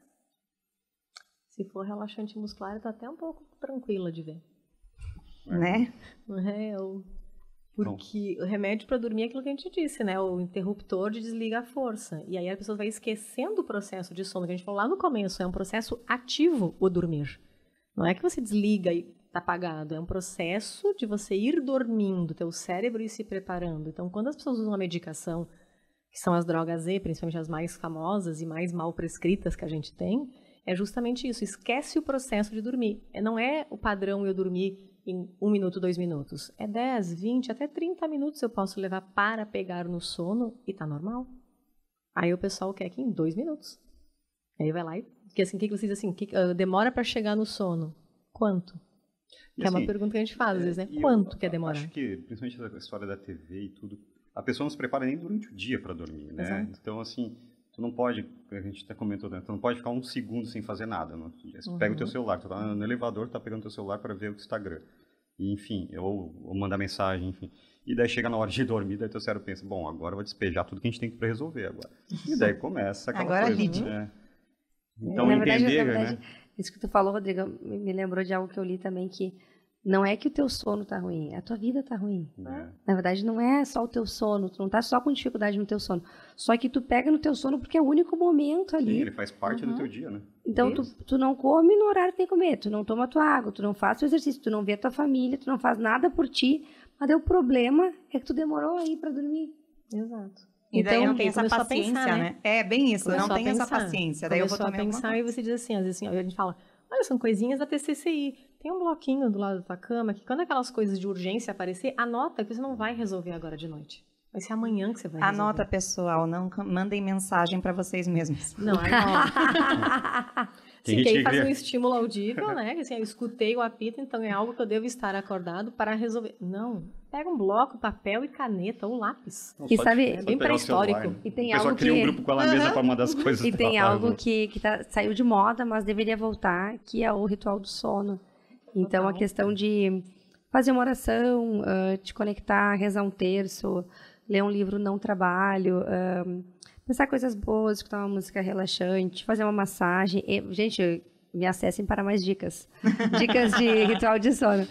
Se for relaxante muscular, está até um pouco tranquila de ver. né? É, o... Porque o remédio para dormir é aquilo que a gente disse, né? O interruptor de desliga a força. E aí a pessoa vai esquecendo o processo de sono que a gente falou lá no começo. É um processo ativo o dormir. Não é que você desliga e está apagado. É um processo de você ir dormindo, teu cérebro ir se preparando. Então, quando as pessoas usam a medicação, que são as drogas Z, principalmente as mais famosas e mais mal prescritas que a gente tem, é justamente isso. Esquece o processo de dormir. É, não é o padrão eu dormir em um minuto, dois minutos. É 10, 20, até 30 minutos eu posso levar para pegar no sono e tá normal. Aí o pessoal quer que em dois minutos. Aí vai lá e. Porque assim, o que, vocês assim, que, uh, demora para chegar no sono? Quanto? Que assim, é uma assim, pergunta que a gente faz, às vezes, né? Quanto eu, que é demorar? Acho que, principalmente a história da TV e tudo, a pessoa não se prepara nem durante o dia para dormir, né? Exato. Então, assim, tu não pode, a gente até comentou, né? tu não pode ficar um segundo sem fazer nada. Você uhum. pega o teu celular, tu tá no elevador, tá pegando o teu celular para ver o Instagram. E, enfim, ou, ou mandar mensagem, enfim. E daí chega na hora de dormir, daí teu cérebro pensa, bom, agora eu vou despejar tudo que a gente tem que resolver agora. E daí começa aquela agora coisa. Né? Então, na entender, verdade, na verdade, né? Isso que tu falou, Rodrigo, me lembrou de algo que eu li também, que não é que o teu sono está ruim, é a tua vida está ruim. É. Na verdade, não é só o teu sono, tu não está só com dificuldade no teu sono. Só que tu pega no teu sono porque é o único momento ali. Sim, ele faz parte uhum. do teu dia, né? Então, tu, tu, não come no horário que tem que comer, tu não toma tua água, tu não faz o exercício, tu não vê a tua família, tu não faz nada por ti. Mas o problema é que tu demorou aí para dormir. Exato. E então, daí não tem essa paciência, pensar, né? né? É, bem isso, começou não tem essa paciência. Daí começou eu vou a pensar e você diz assim, às vezes assim, a gente fala, olha, são coisinhas da TCCI. Tem um bloquinho do lado da tua cama que quando aquelas coisas de urgência aparecer, anota que você não vai resolver agora de noite. Vai ser amanhã que você vai resolver. Anota, pessoal. Não mandem mensagem para vocês mesmos. Não, anota. Sim, que aí faz um estímulo audível, né? Assim, eu escutei o apito, então é algo que eu devo estar acordado para resolver. Não. Pega um bloco, papel e caneta ou lápis. Não, e sabe, é bem pré-histórico. E tem algo cria que... um grupo com ela mesma para mandar as coisas. E tem algo que, que tá, saiu de moda, mas deveria voltar, que é o ritual do sono. Então, Total. a questão de fazer uma oração, uh, te conectar, rezar um terço, ler um livro não trabalho, pensar coisas boas, escutar uma música relaxante, fazer uma massagem. E, gente, me acessem para mais dicas. Dicas de ritual de sono.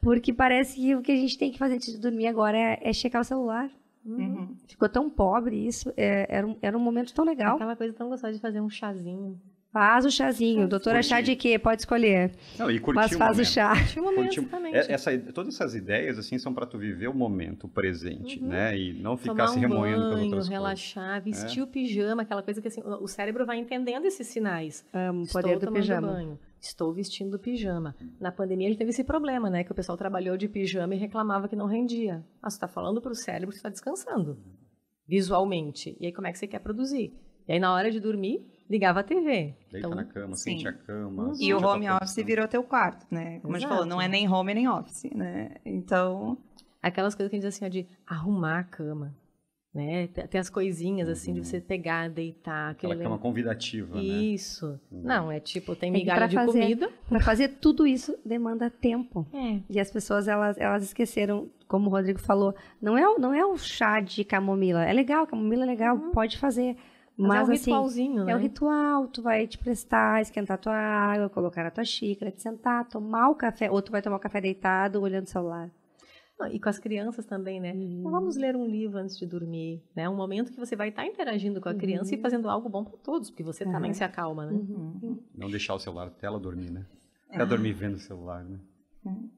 Porque parece que o que a gente tem que fazer antes de dormir agora é, é checar o celular. Uhum. Ficou tão pobre isso. É, era, um, era um momento tão legal. Aquela coisa tão gostosa de fazer um chazinho. Faz o chazinho. Doutora, chá de quê? Pode escolher. Não, e curtir Mas faz o, o chá. Curtir o momento, é, essa, todas essas ideias, assim, são para tu viver o momento presente, uhum. né? E não ficar Tomar se remoendo um banho, outras relaxar, coisas. vestir é. o pijama, aquela coisa que, assim, o cérebro vai entendendo esses sinais. Amo, Estou poder do pijama. banho. Estou vestindo pijama. Na pandemia a gente teve esse problema, né? Que o pessoal trabalhou de pijama e reclamava que não rendia. Ah, você está falando para o cérebro que está descansando. Visualmente. E aí como é que você quer produzir? E aí na hora de dormir, ligava a TV. Deita então, na cama, sim. sente a cama. Uhum. E o home office virou teu quarto, né? Como Exato. a gente falou, não é nem home nem office, né? Então... Aquelas coisas que a gente diz assim, ó, de arrumar a cama. Né? Tem as coisinhas assim de você pegar, deitar. Aquela cama convidativa, né? Isso. Né? Não, é tipo, tem migalha é de fazer, comida. Para fazer tudo isso demanda tempo. É. E as pessoas, elas, elas esqueceram, como o Rodrigo falou, não é, não é o chá de camomila. É legal, camomila é legal, uhum. pode fazer. Mas, Mas é um assim, ritualzinho, né? É um ritual, tu vai te prestar, esquentar tua água, colocar na tua xícara, te sentar, tomar o café, ou tu vai tomar o café deitado, olhando o celular. E com as crianças também, né? Uhum. Então, vamos ler um livro antes de dormir, né? Um momento que você vai estar interagindo com a criança uhum. e fazendo algo bom para todos, porque você uhum. também se acalma, né? Uhum. Não deixar o celular até ela dormir, né? Até dormir vendo o celular, né?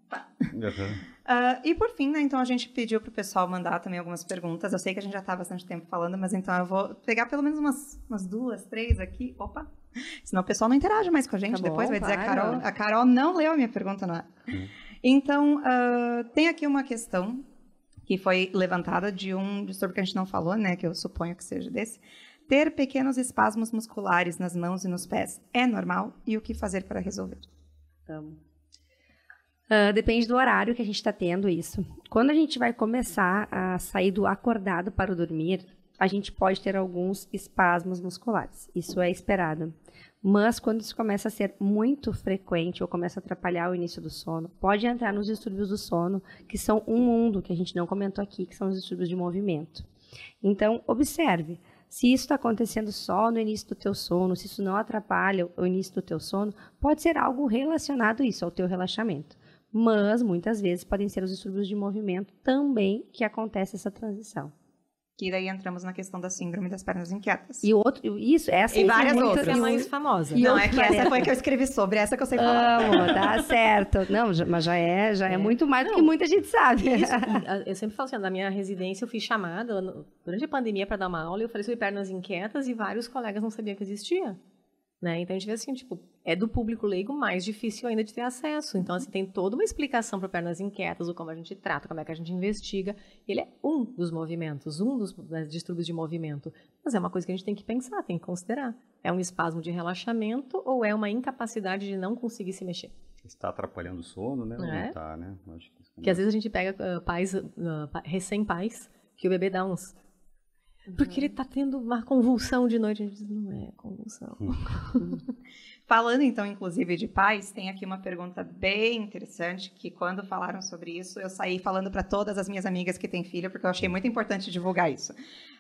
Tá. Uh, e por fim, né, então a gente pediu para o pessoal mandar também algumas perguntas. Eu sei que a gente já está bastante tempo falando, mas então eu vou pegar pelo menos umas, umas duas, três aqui. Opa! Senão o pessoal não interage mais com a gente. Tá Depois bom, vai dizer a Carol, a Carol não leu a minha pergunta, não é? Hum. Então, uh, tem aqui uma questão que foi levantada de um distúrbio que a gente não falou, né? Que eu suponho que seja desse. Ter pequenos espasmos musculares nas mãos e nos pés é normal? E o que fazer para resolver? Então, Uh, depende do horário que a gente está tendo isso. Quando a gente vai começar a sair do acordado para o dormir, a gente pode ter alguns espasmos musculares. Isso é esperado. Mas quando isso começa a ser muito frequente ou começa a atrapalhar o início do sono, pode entrar nos distúrbios do sono, que são um mundo que a gente não comentou aqui, que são os distúrbios de movimento. Então, observe. Se isso está acontecendo só no início do teu sono, se isso não atrapalha o início do teu sono, pode ser algo relacionado a isso, ao teu relaxamento. Mas, muitas vezes, podem ser os distúrbios de movimento também que acontece essa transição. Que daí entramos na questão da síndrome das pernas inquietas. E outro, isso, essa E é várias muito- outras. é e o- mais famosa. E Não, é que essa foi a que eu escrevi sobre, essa que eu sei falar. Amo, tá certo. Não, já- mas já é, já é, É. muito mais do Não. que muita gente sabe. Isso, e, eu sempre falo assim, na minha residência eu fiz chamada durante a pandemia para dar uma aula e eu falei sobre pernas inquietas e vários colegas não sabiam que existia. Né? Então a gente vê assim, tipo, é do público leigo mais difícil ainda de ter acesso. Então, assim, tem toda uma explicação para pernas inquietas, o como a gente trata, como é que a gente investiga. Ele é um dos movimentos, um dos né, distúrbios de movimento. Mas é uma coisa que a gente tem que pensar, tem que considerar. É um espasmo de relaxamento ou é uma incapacidade de não conseguir se mexer? Está atrapalhando o sono, né? Ou É. não está, né? Que isso Que às vezes a gente pega ah, pais, pa- recém-pais, que o bebê dá uns. Porque ele tá tendo uma convulsão de noite. A gente diz, não é convulsão. Falando então, inclusive, de pais, tem aqui uma pergunta bem interessante que quando falaram sobre isso, eu saí falando para todas as minhas amigas que têm filho, porque eu achei muito importante divulgar isso.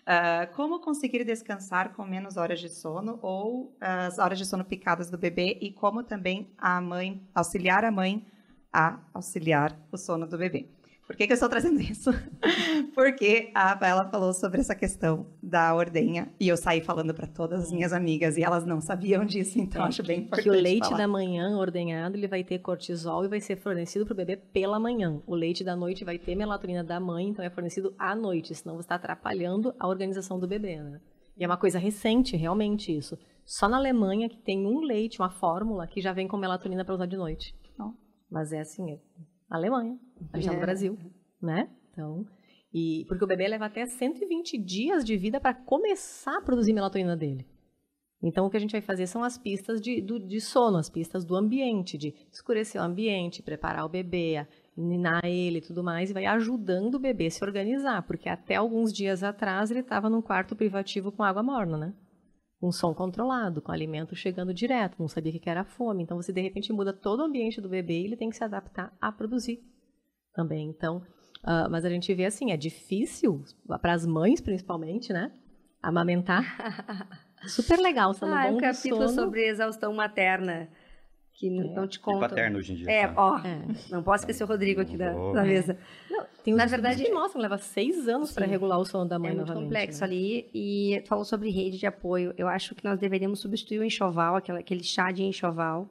Ah, como conseguir descansar com menos horas de sono ou as horas de sono picadas do bebê e como também a mãe auxiliar a mãe a auxiliar o sono do bebê. Por que, que eu estou trazendo isso? Porque a Rafaela falou sobre essa questão da ordenha e eu saí falando para todas as minhas amigas e elas não sabiam disso, então É, acho bem importante Que o leite falar. da manhã ordenhado, ele vai ter cortisol e vai ser fornecido para o bebê pela manhã. O leite da noite vai ter melatonina da mãe, então é fornecido à noite, senão você está atrapalhando a organização do bebê, né? E é uma coisa recente, realmente, isso. Só na Alemanha que tem um leite, uma fórmula, que já vem com melatonina para usar de noite. Ó. Mas é assim, é Alemanha, a gente tá É. no Brasil, né? Então, e porque o bebê leva até 120 dias de vida para começar a produzir melatonina dele. Então, o que a gente vai fazer são as pistas de, do- de sono, as pistas do ambiente, de escurecer o ambiente, preparar o bebê, ninar ele e tudo mais, e vai ajudando o bebê a se organizar, porque até alguns dias atrás ele estava num quarto privativo com água morna, né? Com som controlado, com alimento chegando direto, não sabia o que era fome. Então, você de repente muda todo o ambiente do bebê e ele tem que se adaptar a produzir também. Então, ah, mas a gente vê assim, é difícil, para as mães principalmente, né? Amamentar. Super legal, sendo Ah, é bom um capítulo sono. sobre exaustão materna, que É. não te E conta. paterno hoje em dia. É, tá? ó, É. não posso esquecer o Rodrigo aqui da, da mesa. Tem Na verdade, que mostram, leva seis anos para regular o sono da mãe É muito complexo né? ali. E falou sobre rede de apoio. Eu acho que nós deveríamos substituir o enxoval, aquela- aquele chá de enxoval,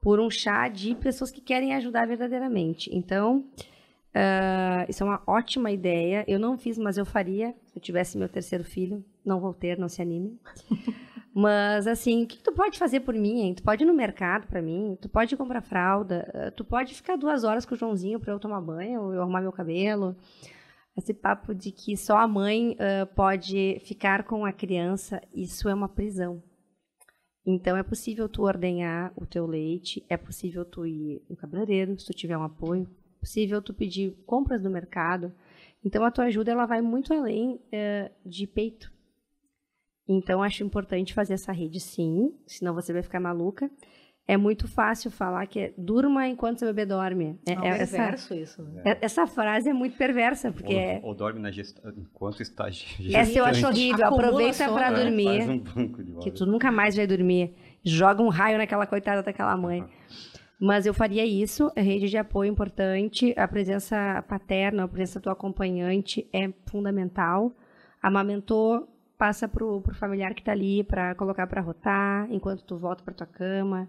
por um chá de pessoas que querem ajudar verdadeiramente. Então, ah, isso é uma ótima ideia. Eu não fiz, mas eu faria se eu tivesse meu terceiro filho. Não vou ter, não se anime. Mas, assim, o que tu pode fazer por mim, hein? Tu pode ir no mercado pra mim, tu pode comprar fralda, ah, tu pode ficar duas horas com o Joãozinho pra eu tomar banho, ou eu arrumar meu cabelo. Esse papo de que só a mãe ah, pode ficar com a criança, isso é uma prisão. Então, é possível tu ordenhar o teu leite, é possível tu ir no cabeleireiro, se tu tiver um apoio, é possível tu pedir compras no mercado. Então, a tua ajuda, ela vai muito além eh, de peito. Então, acho importante fazer essa rede sim, senão você vai ficar maluca. É muito fácil falar que é durma enquanto seu bebê dorme. É- É, é- um essa, perverso isso, né? é- essa frase é muito perversa, porque é, Ou, ou dorme na gesta... enquanto está gestante. essa eu acho horrível. Aproveita para É, dormir, Faz um banco de que tu nunca mais vai dormir. Joga um raio naquela coitada daquela mãe. Mas eu faria isso, a rede de apoio importante, a presença paterna, a presença do acompanhante é fundamental. Amamentou, passa pro, pro familiar que tá ali para colocar para rotar, enquanto tu volta para tua cama.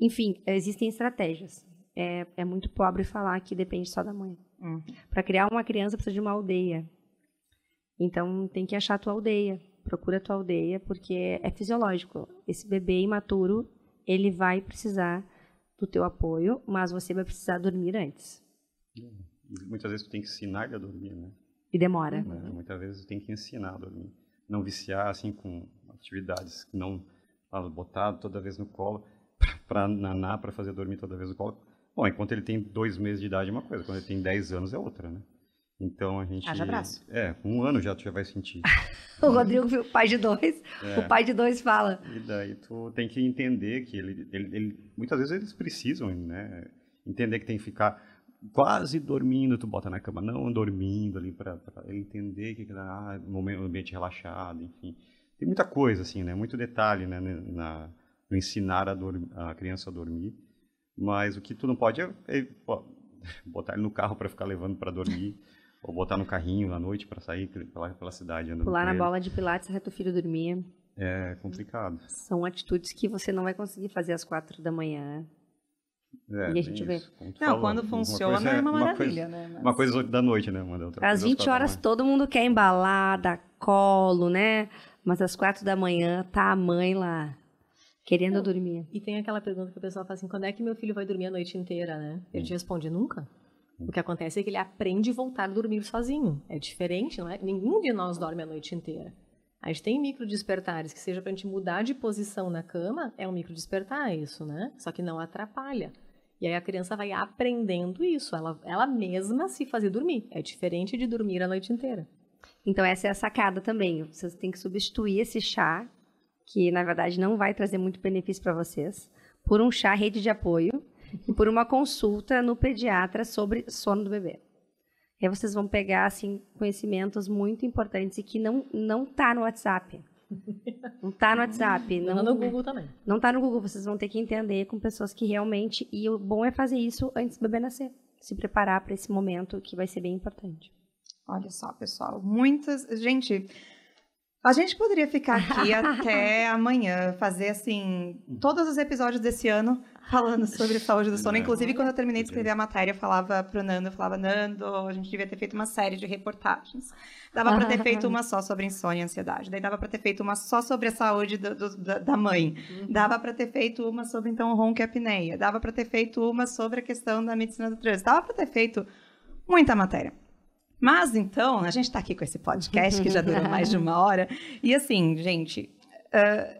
Enfim, existem estratégias. É, é muito pobre falar que depende só da mãe. Uhum. Para criar uma criança precisa de uma aldeia. Então tem que achar a tua aldeia. Procura a tua aldeia, porque é fisiológico. Esse bebê imaturo, ele vai precisar do teu apoio, mas você vai precisar dormir antes. Muitas vezes tu tem que ensinar ele a dormir, né? E demora. Né? Muitas vezes tu tem que ensinar a dormir. Não viciar, assim, com atividades que não ah, botar toda vez no colo para nanar, para fazer dormir toda vez no colo. Bom, enquanto ele tem dois meses de idade é uma coisa, quando ele tem 10 anos é outra, né? Então a gente... Haja abraço. É, um ano já tu já vai sentir. O Rodrigo, viu, pai de dois, É. o pai de dois fala. E daí tu tem que entender que ele, ele, ele- muitas vezes eles precisam, né? Entender que tem que ficar quase dormindo, tu bota na cama, não dormindo ali para ele entender que ah, momento, ambiente relaxado, enfim. Tem muita coisa assim, né? Muito detalhe, né? Na, no ensinar a, dorm- a criança a dormir. Mas o que tu não pode é, é, pô, botar ele no carro para ficar levando para dormir, ou botar no carrinho à noite para sair pela, pela cidade andando Pular na ele. bola de pilates até o filho dormir. É complicado. São atitudes que você não vai conseguir fazer às quatro da manhã. É, E a gente vê. isso, Não, falou. quando Uma funciona coisa é uma coisa- maravilha, né? Mas- Uma coisa às 8 da noite, né, Amanda? Outra Às coisa 20 quatro da horas todo mundo quer embalar, dar colo, né? Mas às quatro da manhã tá a mãe lá, querendo Não. dormir. E tem aquela pergunta que o pessoal fala assim, quando é que meu filho vai dormir a noite inteira, né? A gente responde, nunca. O que acontece é que ele aprende a voltar a dormir sozinho. É diferente, não é? Nenhum de nós dorme a noite inteira. A gente tem micro despertares, que seja pra gente mudar de posição na cama, é um micro despertar isso, né? Só que não atrapalha. E aí a criança vai aprendendo isso, ela, ela mesma se fazer dormir. É diferente de dormir a noite inteira. Então essa é a sacada também. Vocês têm que substituir esse chá, que na verdade não vai trazer muito benefício para vocês, por um chá rede de apoio e por uma consulta no pediatra sobre sono do bebê. E aí vocês vão pegar assim conhecimentos muito importantes e que não não tá no WhatsApp. Não tá no WhatsApp, Não não no Google também. Não tá no Google, vocês vão ter que entender com pessoas que realmente. E o bom é fazer isso antes do bebê nascer. Se preparar para esse momento que vai ser bem importante. Olha só, pessoal, muitas. Gente, a gente poderia ficar aqui até amanhã, fazer assim, todos os episódios desse ano falando sobre saúde do sono. Inclusive, quando eu terminei de escrever a matéria, eu falava pro Nando, eu falava, Nando, a gente devia ter feito uma série de reportagens. Dava para ter feito uma só sobre insônia e ansiedade. Daí dava para ter feito uma só sobre a saúde do- do- da, da mãe. Dava para ter feito uma sobre, então, ronco e apneia. Dava para ter feito uma sobre a questão da medicina do trânsito. Dava para ter feito muita matéria. Mas então, a gente está aqui com esse podcast que já durou mais de uma hora. E assim, gente, ah,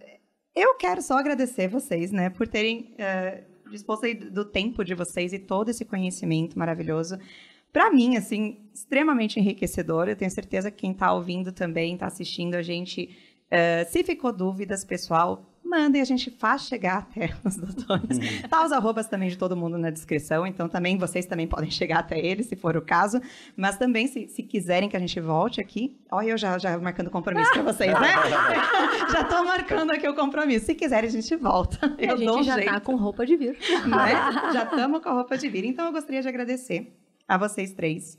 eu quero só agradecer vocês, né, por terem ah, disposto aí do tempo de vocês e todo esse conhecimento maravilhoso. Para mim, assim, extremamente enriquecedor. Eu tenho certeza que quem está ouvindo também, está assistindo a gente, ah, se ficou dúvidas, pessoal, mandem, a gente faz chegar até os doutores. Tá os arrobas também de todo mundo na descrição, então também vocês também podem chegar até eles, se for o caso. Mas também, se, se quiserem que a gente volte aqui, olha eu já, já marcando compromisso para vocês, né? já tô marcando aqui o compromisso. Se quiserem, a gente volta. E Eu a dou um gente já jeito tá com roupa de vir. né? Já estamos com a roupa de vir. Então, eu gostaria de agradecer a vocês três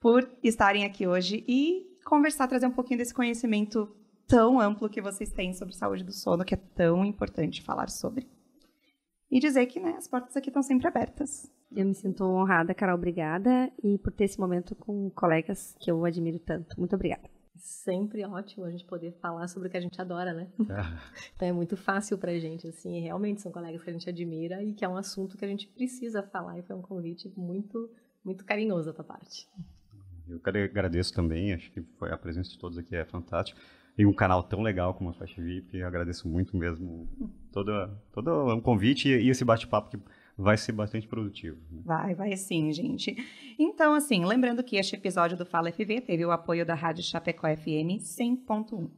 por estarem aqui hoje e conversar, trazer um pouquinho desse conhecimento tão amplo que vocês têm sobre saúde do sono, que é tão importante falar sobre. E dizer que né, as portas aqui estão sempre abertas. Eu me sinto honrada, Carol, obrigada. E por ter esse momento com colegas que eu admiro tanto. Muito obrigada. Sempre ótimo a gente poder falar sobre o que a gente adora, né? Ah, Então é muito fácil pra gente, assim, realmente são colegas que a gente admira e que é um assunto que a gente precisa falar e foi um convite muito, muito carinhoso da tua parte. Eu quero agradeço também, acho que foi a presença de todos aqui é fantástico. E um canal tão legal como a Flash VIP, eu agradeço muito mesmo todo, todo o convite e esse bate-papo que vai ser bastante produtivo. né? Vai, vai sim, gente. Então, assim, lembrando que este episódio do Fala FV teve o apoio da Rádio Chapecó FM 100.1.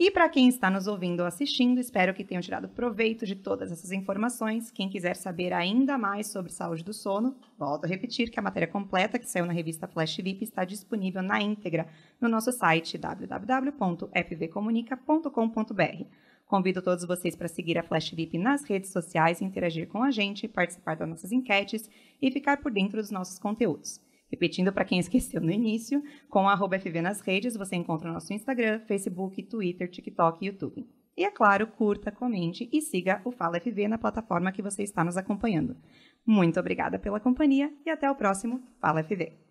E para quem está nos ouvindo ou assistindo, espero que tenham tirado proveito de todas essas informações. Quem quiser saber ainda mais sobre saúde do sono, volto a repetir que a matéria completa que saiu na revista Flash VIP está disponível na íntegra no nosso site www.fvcomunica.com.br. Convido todos vocês para seguir a Flash VIP nas redes sociais, interagir com a gente, participar das nossas enquetes e ficar por dentro dos nossos conteúdos. Repetindo para quem esqueceu no início, com arroba FV nas redes, você encontra o nosso Instagram, Facebook, Twitter, TikTok e YouTube. E é claro, curta, comente e siga o Fala FV na plataforma que você está nos acompanhando. Muito obrigada pela companhia e até o próximo Fala FV.